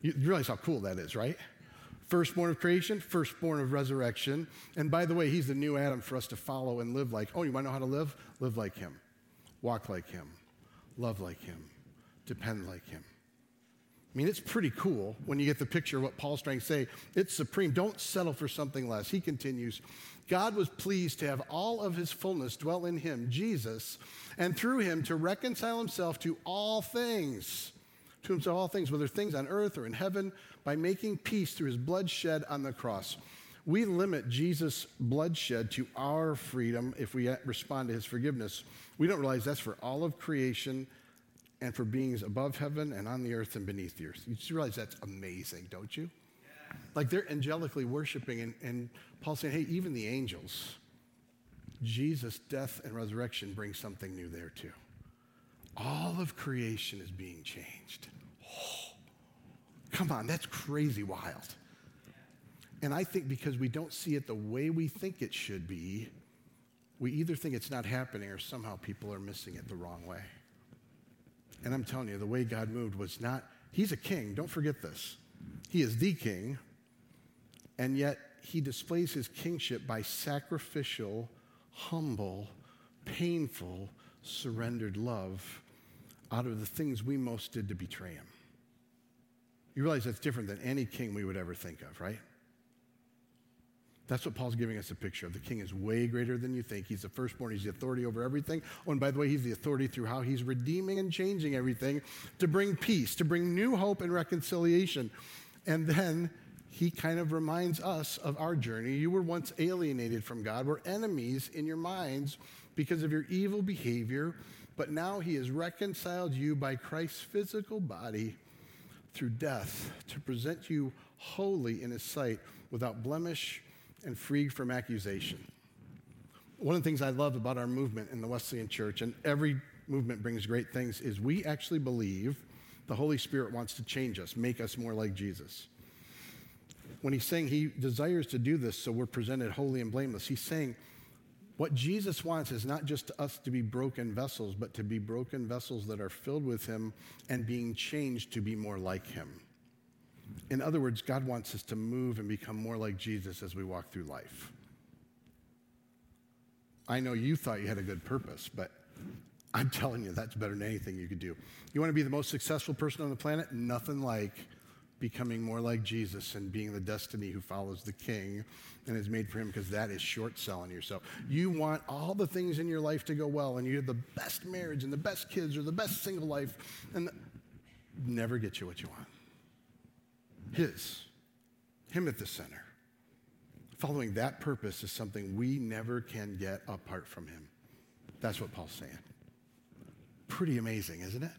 You realize how cool that is, right? Firstborn of creation, firstborn of resurrection. And by the way, he's the new Adam for us to follow and live like. Oh, you want to know how to live? Live like him, walk like him, love like him, depend like him. I mean, it's pretty cool when you get the picture of what Paul's trying to say. It's supreme. Don't settle for something less. He continues God was pleased to have all of his fullness dwell in him, Jesus, and through him to reconcile himself to all things, to himself all things, whether things on earth or in heaven, by making peace through his blood shed on the cross. We limit Jesus' bloodshed to our freedom if we respond to his forgiveness. We don't realize that's for all of creation and for beings above heaven and on the earth and beneath the earth. You just realize that's amazing, don't you? Like they're angelically worshiping, and, and Paul saying, hey, even the angels, Jesus' death and resurrection bring something new there too. All of creation is being changed. Oh, come on, that's crazy wild. And I think because we don't see it the way we think it should be, we either think it's not happening or somehow people are missing it the wrong way. And I'm telling you, the way God moved was not, He's a king, don't forget this. He is the king, and yet He displays His kingship by sacrificial humble, painful, surrendered love out of the things we most did to betray him. You realize that's different than any king we would ever think of, right? That's what Paul's giving us a picture of. The king is way greater than you think. He's the firstborn, he's the authority over everything. Oh, and by the way, he's the authority through how he's redeeming and changing everything to bring peace, to bring new hope and reconciliation. And then he kind of reminds us of our journey. You were once alienated from God, were enemies in your minds because of your evil behavior, but now he has reconciled you by Christ's physical body through death to present you holy in his sight without blemish and free from accusation. One of the things I love about our movement in the Wesleyan Church, and every movement brings great things, is we actually believe the Holy Spirit wants to change us, make us more like Jesus when he's saying he desires to do this so we're presented holy and blameless, he's saying what Jesus wants is not just us to be broken vessels, but to be broken vessels that are filled with him and being changed to be more like him. In other words, God wants us to move and become more like Jesus as we walk through life. I know you thought you had a good purpose, but I'm telling you, that's better than anything you could do. You want to be the most successful person on the planet? Nothing like becoming more like Jesus and being the destiny who follows the king and is made for him because that is short selling yourself. You want all the things in your life to go well and you have the best marriage and the best kids or the best single life and the, never get you what you want. His, him at the center. Following that purpose is something we never can get apart from him. That's what Paul's saying. Pretty amazing, isn't it?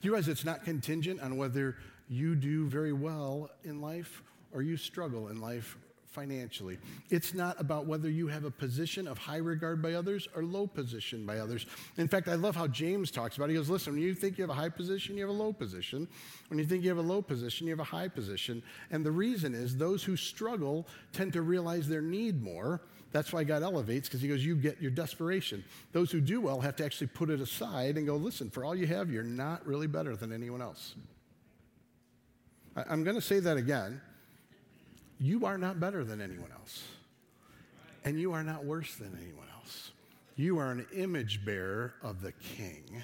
Do you realize it's not contingent on whether you do very well in life or you struggle in life financially. It's not about whether you have a position of high regard by others or low position by others. In fact, I love how James talks about it. He goes, listen, when you think you have a high position, you have a low position. When you think you have a low position, you have a high position. And the reason is those who struggle tend to realize their need more. That's why God elevates, because he goes, You get your desperation. Those who do well have to actually put it aside and go, Listen, for all you have, you're not really better than anyone else. I'm going to say that again. You are not better than anyone else, and you are not worse than anyone else. You are an image bearer of the King,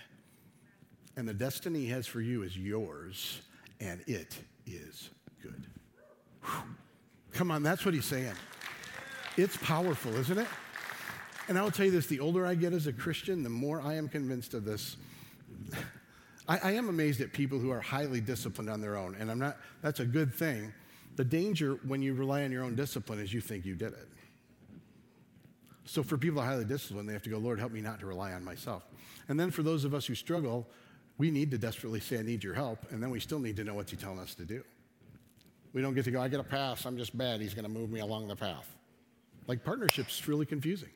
and the destiny he has for you is yours, and it is good. Whew. Come on, that's what he's saying. It's powerful, isn't it? And I will tell you this the older I get as a Christian, the more I am convinced of this. I, I am amazed at people who are highly disciplined on their own, and I'm not, that's a good thing. The danger when you rely on your own discipline is you think you did it. So for people highly disciplined, they have to go, Lord, help me not to rely on myself. And then for those of us who struggle, we need to desperately say, I need your help. And then we still need to know what he's telling us to do. We don't get to go, I get a pass, I'm just bad, he's going to move me along the path. Like partnership's really confusing.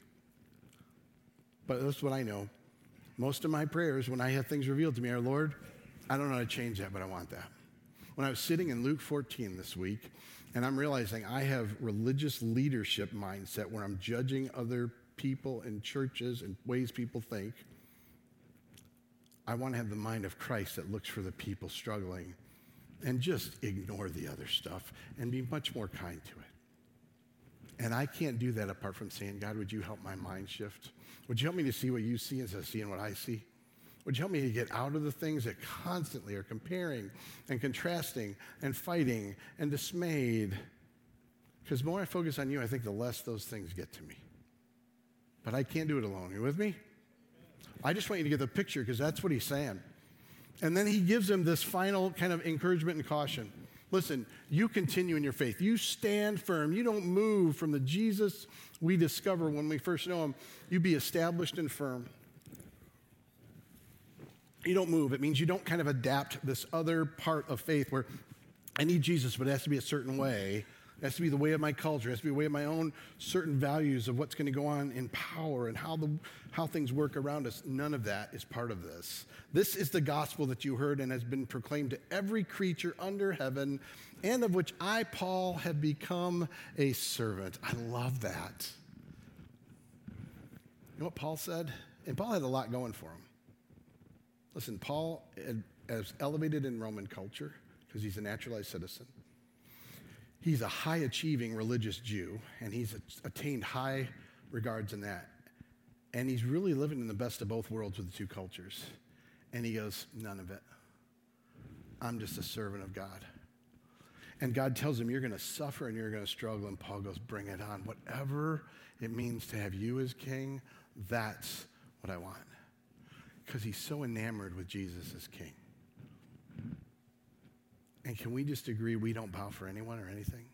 But that's what I know. Most of my prayers when I have things revealed to me are, Lord, I don't know how to change that, but I want that. When I was sitting in Luke 14 this week, and I'm realizing I have religious leadership mindset where I'm judging other people and churches and ways people think. I want to have the mind of Christ that looks for the people struggling and just ignore the other stuff and be much more kind to it. And I can't do that apart from saying, God, would you help my mind shift? Would you help me to see what you see instead of seeing what I see? Would you help me to get out of the things that constantly are comparing and contrasting and fighting and dismayed? Because the more I focus on you, I think the less those things get to me. But I can't do it alone. Are you with me? I just want you to get the picture because that's what he's saying. And then he gives him this final kind of encouragement and caution. Listen, you continue in your faith. You stand firm. You don't move from the Jesus we discover when we first know him. You be established and firm. You don't move. It means you don't kind of adapt this other part of faith where I need Jesus, but it has to be a certain way. It has to be the way of my culture. It has to be the way of my own certain values of what's going to go on in power and how, the, how things work around us. None of that is part of this. This is the gospel that you heard and has been proclaimed to every creature under heaven, and of which I, Paul, have become a servant. I love that. You know what Paul said? And Paul had a lot going for him. Listen, Paul is elevated in Roman culture because he's a naturalized citizen. He's a high achieving religious Jew, and he's attained high regards in that. And he's really living in the best of both worlds with the two cultures. And he goes, None of it. I'm just a servant of God. And God tells him, You're going to suffer and you're going to struggle. And Paul goes, Bring it on. Whatever it means to have you as king, that's what I want because he's so enamored with Jesus as king. And can we just agree we don't bow for anyone or anything?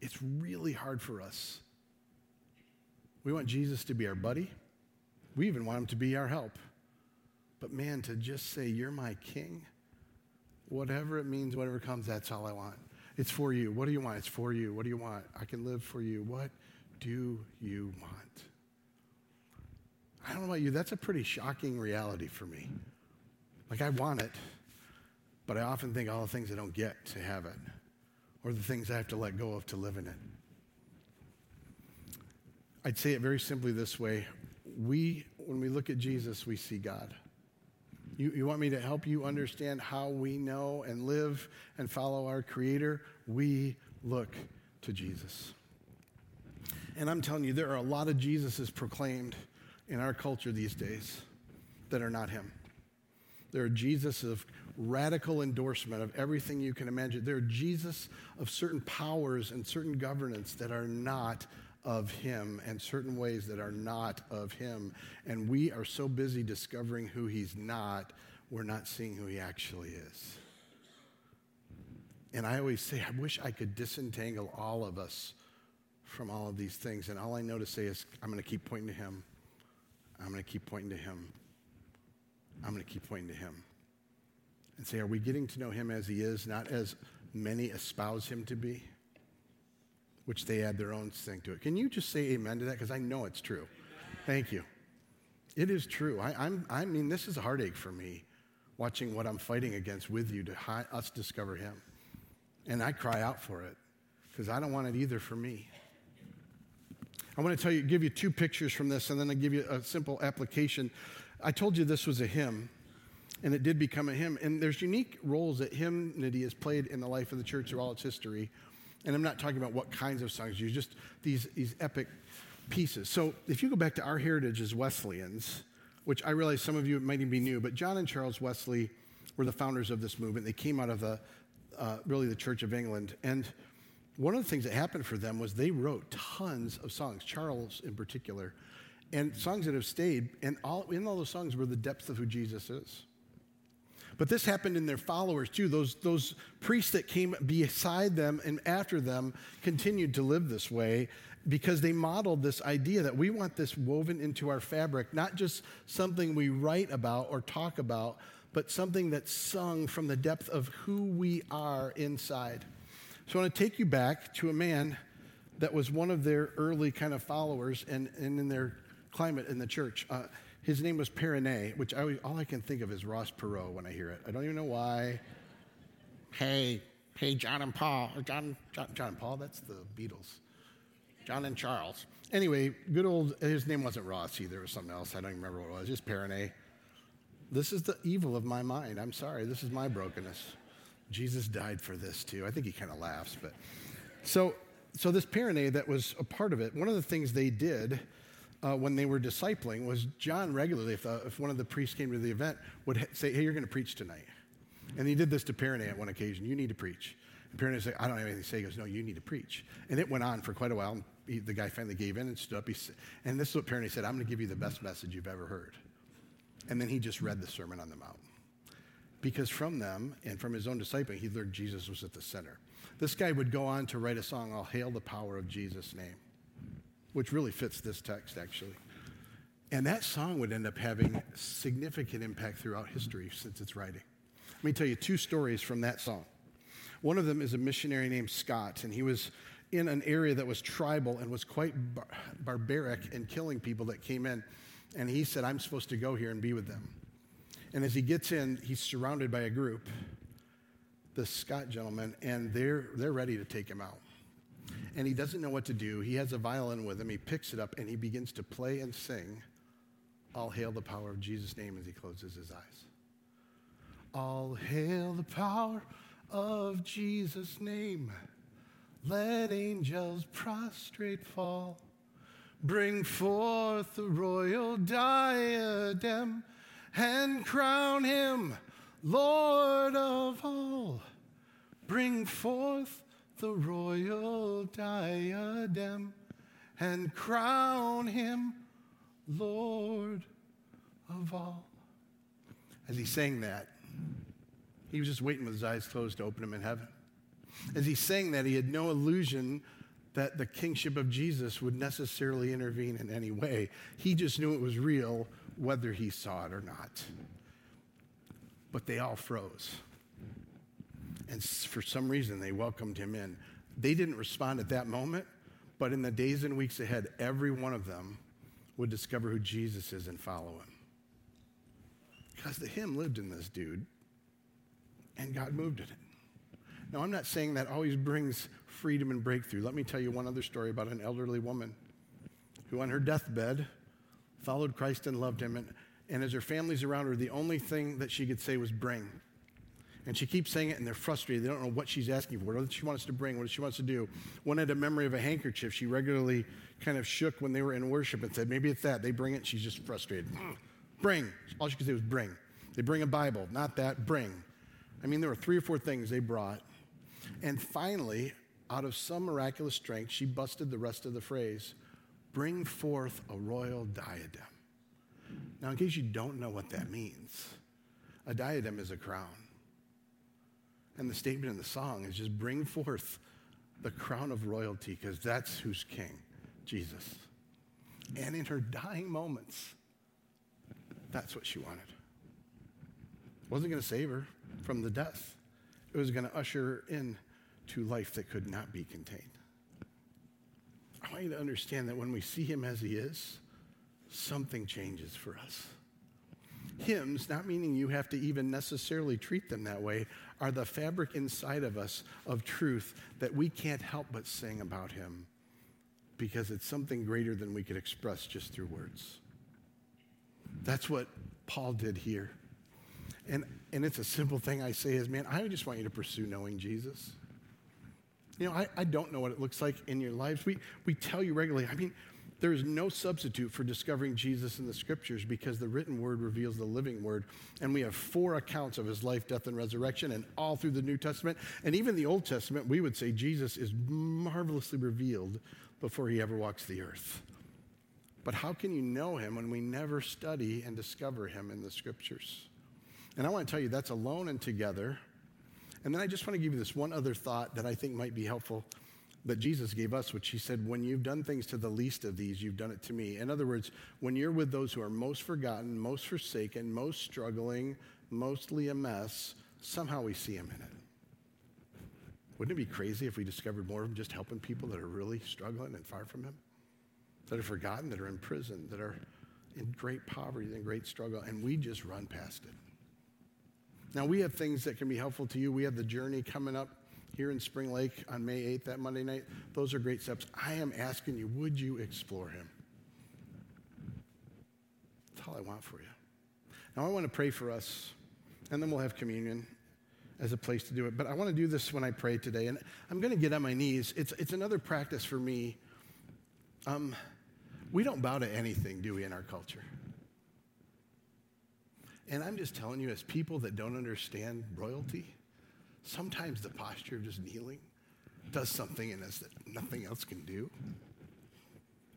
It's really hard for us. We want Jesus to be our buddy. We even want him to be our help. But man, to just say, You're my king, whatever it means, whatever comes, that's all I want. It's for you. What do you want? It's for you. What do you want? I can live for you. What do you want? I don't know about you, that's a pretty shocking reality for me. Like, I want it, but I often think all the things I don't get to have it, or the things I have to let go of to live in it. I'd say it very simply this way we, when we look at Jesus, we see God. You, you want me to help you understand how we know and live and follow our Creator? We look to Jesus. And I'm telling you, there are a lot of Jesuses proclaimed in our culture these days that are not him. They're Jesus of radical endorsement of everything you can imagine. They're Jesus of certain powers and certain governance that are not of him and certain ways that are not of him. And we are so busy discovering who he's not, we're not seeing who he actually is. And I always say, I wish I could disentangle all of us from all of these things. And all I know to say is, I'm going to keep pointing to him. I'm going to keep pointing to him. I'm going to keep pointing to him. And say, are we getting to know him as he is, not as many espouse him to be? Which they add their own thing to it. Can you just say amen to that? Because I know it's true. Thank you. It is true. I, I'm, I mean, this is a heartache for me, watching what I'm fighting against with you to hi, us discover him. And I cry out for it because I don't want it either for me. I want to tell you, give you two pictures from this, and then I'll give you a simple application. I told you this was a hymn, and it did become a hymn. And there's unique roles that hymnody has played in the life of the church through all its history. And I'm not talking about what kinds of songs you just these, these epic pieces. So if you go back to our heritage as Wesleyans, which I realize some of you might even be new, but John and Charles Wesley were the founders of this movement. They came out of the uh, really the Church of England, and one of the things that happened for them was they wrote tons of songs, Charles in particular, and songs that have stayed. And all, in all those songs were the depth of who Jesus is. But this happened in their followers too. Those, those priests that came beside them and after them continued to live this way because they modeled this idea that we want this woven into our fabric, not just something we write about or talk about, but something that's sung from the depth of who we are inside. So I want to take you back to a man that was one of their early kind of followers and, and in their climate in the church. Uh, his name was Perrine, which I, all I can think of is Ross Perot when I hear it. I don't even know why. Hey, hey, John and Paul. John, John, John and Paul, that's the Beatles. John and Charles. Anyway, good old, his name wasn't Ross either, it was something else. I don't even remember what it was, just Perrine. This is the evil of my mind. I'm sorry, this is my brokenness. Jesus died for this too. I think he kind of laughs, but so so this Perrine that was a part of it. One of the things they did uh, when they were discipling was John regularly, if, uh, if one of the priests came to the event, would ha- say, "Hey, you're going to preach tonight," and he did this to Perrine at one occasion. You need to preach. And Perrine said, "I don't have anything to say." He goes, "No, you need to preach." And it went on for quite a while. He, the guy finally gave in and stood up. He, and this is what Perrine said: "I'm going to give you the best message you've ever heard." And then he just read the Sermon on the Mount because from them and from his own discipling, he learned Jesus was at the center. This guy would go on to write a song, All Hail the Power of Jesus' Name, which really fits this text, actually. And that song would end up having significant impact throughout history since its writing. Let me tell you two stories from that song. One of them is a missionary named Scott, and he was in an area that was tribal and was quite bar- barbaric in killing people that came in. And he said, I'm supposed to go here and be with them. And as he gets in, he's surrounded by a group, the Scott gentleman, and they're, they're ready to take him out. And he doesn't know what to do. He has a violin with him. He picks it up and he begins to play and sing, I'll hail the power of Jesus' name as he closes his eyes. I'll hail the power of Jesus' name. Let angels prostrate fall. Bring forth the royal diadem and crown him Lord of all. Bring forth the royal diadem and crown him Lord of all. As he sang that, he was just waiting with his eyes closed to open him in heaven. As he sang that, he had no illusion that the kingship of Jesus would necessarily intervene in any way. He just knew it was real whether he saw it or not. But they all froze. And for some reason, they welcomed him in. They didn't respond at that moment, but in the days and weeks ahead, every one of them would discover who Jesus is and follow him. Because the hymn lived in this dude, and God moved in it. Now, I'm not saying that always brings freedom and breakthrough. Let me tell you one other story about an elderly woman who, on her deathbed, followed Christ and loved him. And, and as her family's around her, the only thing that she could say was bring. And she keeps saying it, and they're frustrated. They don't know what she's asking for. What does she want us to bring? What does she want us to do? One had a memory of a handkerchief. She regularly kind of shook when they were in worship and said, maybe it's that. They bring it. She's just frustrated. Bring. All she could say was bring. They bring a Bible. Not that. Bring. I mean, there were three or four things they brought. And finally, out of some miraculous strength, she busted the rest of the phrase bring forth a royal diadem. Now, in case you don't know what that means, a diadem is a crown. And the statement in the song is just bring forth the crown of royalty because that's who's king, Jesus. And in her dying moments, that's what she wanted. It wasn't going to save her from the death. It was going to usher her in to life that could not be contained. I want you to understand that when we see him as he is, something changes for us. Hymns, not meaning you have to even necessarily treat them that way, are the fabric inside of us of truth that we can't help but sing about him because it's something greater than we could express just through words. That's what Paul did here. And, and it's a simple thing I say is, man, I just want you to pursue knowing Jesus. You know, I, I don't know what it looks like in your lives. We, we tell you regularly, I mean, there is no substitute for discovering Jesus in the scriptures because the written word reveals the living word. And we have four accounts of his life, death, and resurrection, and all through the New Testament. And even the Old Testament, we would say Jesus is marvelously revealed before he ever walks the earth. But how can you know him when we never study and discover him in the scriptures? And I want to tell you that's alone and together. And then I just want to give you this one other thought that I think might be helpful that Jesus gave us, which he said, When you've done things to the least of these, you've done it to me. In other words, when you're with those who are most forgotten, most forsaken, most struggling, mostly a mess, somehow we see him in it. Wouldn't it be crazy if we discovered more of him just helping people that are really struggling and far from him? That are forgotten, that are in prison, that are in great poverty and great struggle, and we just run past it. Now, we have things that can be helpful to you. We have the journey coming up here in Spring Lake on May 8th, that Monday night. Those are great steps. I am asking you, would you explore him? That's all I want for you. Now, I want to pray for us, and then we'll have communion as a place to do it. But I want to do this when I pray today, and I'm going to get on my knees. It's, it's another practice for me. Um, we don't bow to anything, do we, in our culture? And I'm just telling you, as people that don't understand royalty, sometimes the posture of just kneeling does something in us that nothing else can do.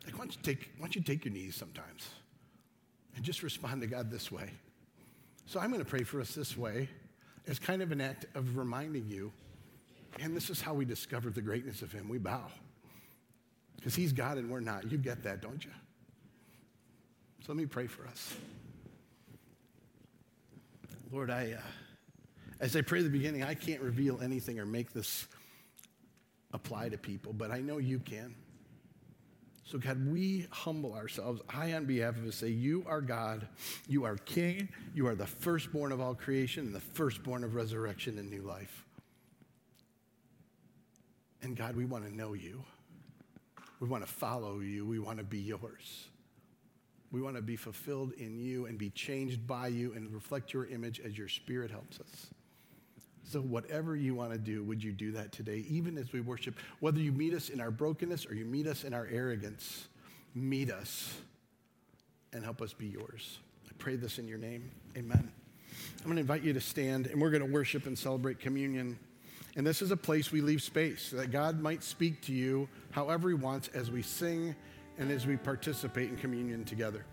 Like, why don't you take, why don't you take your knees sometimes and just respond to God this way? So I'm going to pray for us this way as kind of an act of reminding you, and this is how we discover the greatness of Him. We bow. Because He's God and we're not. You get that, don't you? So let me pray for us. Lord, I, uh, as I pray the beginning, I can't reveal anything or make this apply to people, but I know you can. So, God, we humble ourselves. I, on behalf of us, say, You are God. You are King. You are the firstborn of all creation and the firstborn of resurrection and new life. And God, we want to know you. We want to follow you. We want to be yours. We want to be fulfilled in you and be changed by you and reflect your image as your spirit helps us. So, whatever you want to do, would you do that today, even as we worship? Whether you meet us in our brokenness or you meet us in our arrogance, meet us and help us be yours. I pray this in your name. Amen. I'm going to invite you to stand and we're going to worship and celebrate communion. And this is a place we leave space that God might speak to you however He wants as we sing and as we participate in communion together.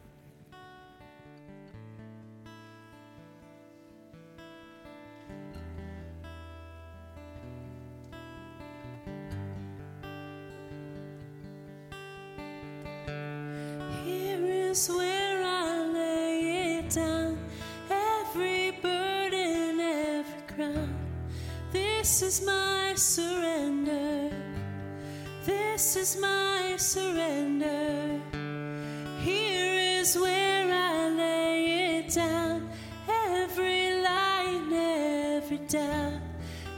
Down, every line, every doubt.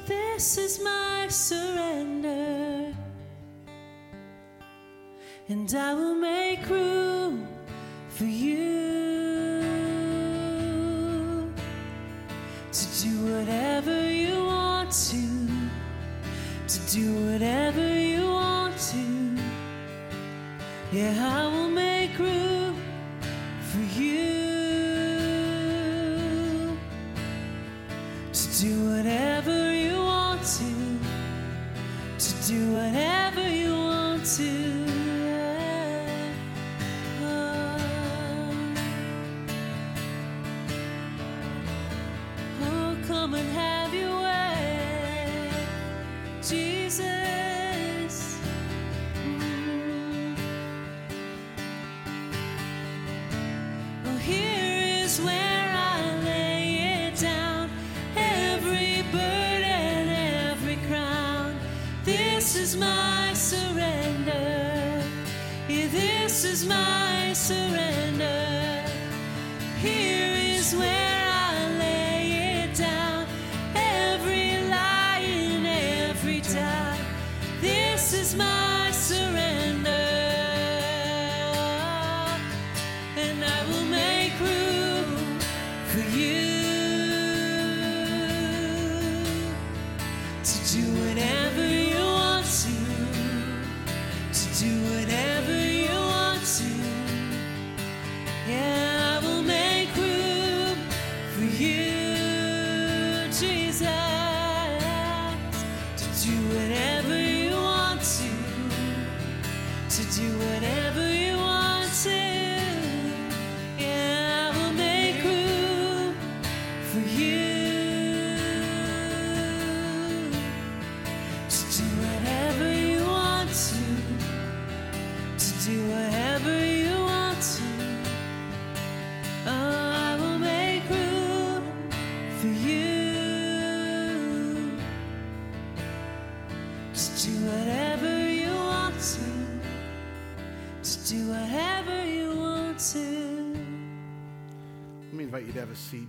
This is my surrender and I will make room for you to do whatever you want to, to do whatever you want to. Yeah, I will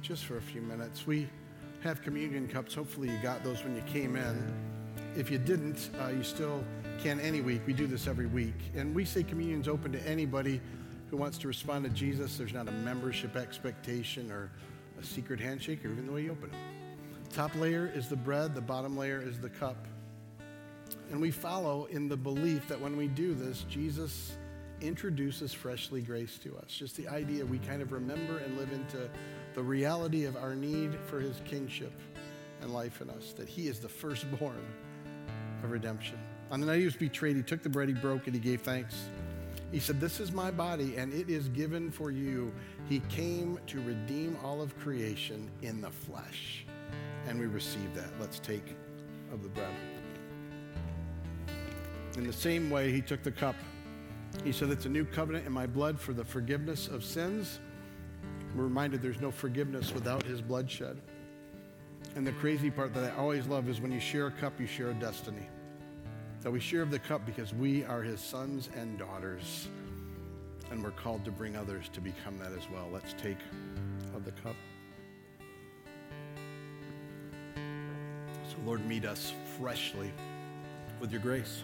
just for a few minutes. We have communion cups. Hopefully, you got those when you came in. If you didn't, uh, you still can any week. We do this every week. And we say communion's open to anybody who wants to respond to Jesus. There's not a membership expectation or a secret handshake or even the way you open it. Top layer is the bread, the bottom layer is the cup. And we follow in the belief that when we do this, Jesus introduces freshly grace to us. Just the idea we kind of remember and live into the reality of our need for his kingship and life in us, that he is the firstborn of redemption. On the night he was betrayed, he took the bread, he broke it, he gave thanks. He said, This is my body, and it is given for you. He came to redeem all of creation in the flesh. And we receive that. Let's take of the bread. In the same way, he took the cup. He said, It's a new covenant in my blood for the forgiveness of sins. We're reminded there's no forgiveness without his bloodshed. And the crazy part that I always love is when you share a cup, you share a destiny. That we share of the cup because we are his sons and daughters, and we're called to bring others to become that as well. Let's take of the cup. So, Lord, meet us freshly with your grace.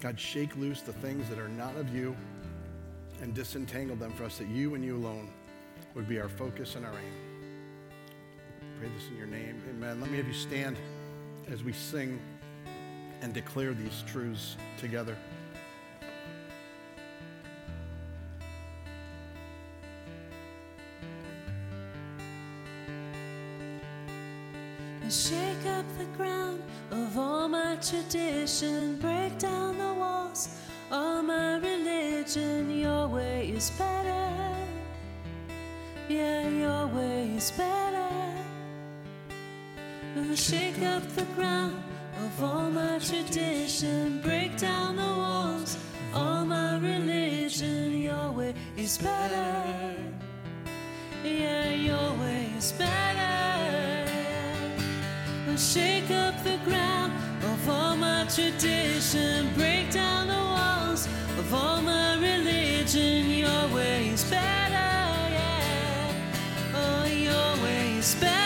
God, shake loose the things that are not of you and disentangle them for us that you and you alone would be our focus and our aim. Pray this in your name. Amen. Let me have you stand as we sing and declare these truths together. Shake up the ground of all my tradition, break down the walls of my religion. Your way is better. Yeah, your way is better. Shake up the ground of all my tradition, break down the walls all my religion. Your way is better. Yeah, your way is better. Shake up the ground of all my tradition, break down the walls of all my religion. Your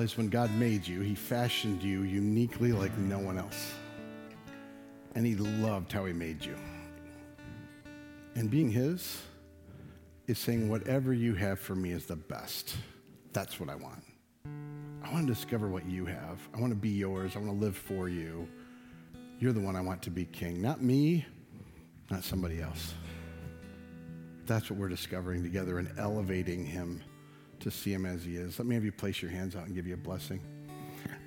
realize when God made you, He fashioned you uniquely like no one else? And He loved how He made you. And being His is saying, whatever you have for me is the best. That's what I want. I want to discover what you have. I want to be yours. I want to live for you. You're the one I want to be king, not me, not somebody else. That's what we're discovering together and elevating Him to see him as he is. Let me have you place your hands out and give you a blessing.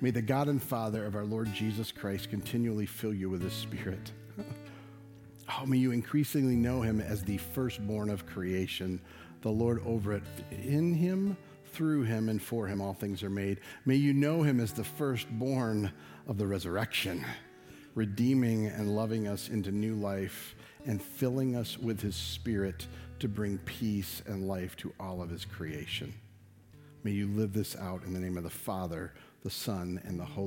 May the God and Father of our Lord Jesus Christ continually fill you with his spirit. oh, may you increasingly know him as the firstborn of creation, the Lord over it. In him, through him, and for him, all things are made. May you know him as the firstborn of the resurrection, redeeming and loving us into new life and filling us with his spirit to bring peace and life to all of his creation. May you live this out in the name of the Father, the Son, and the Holy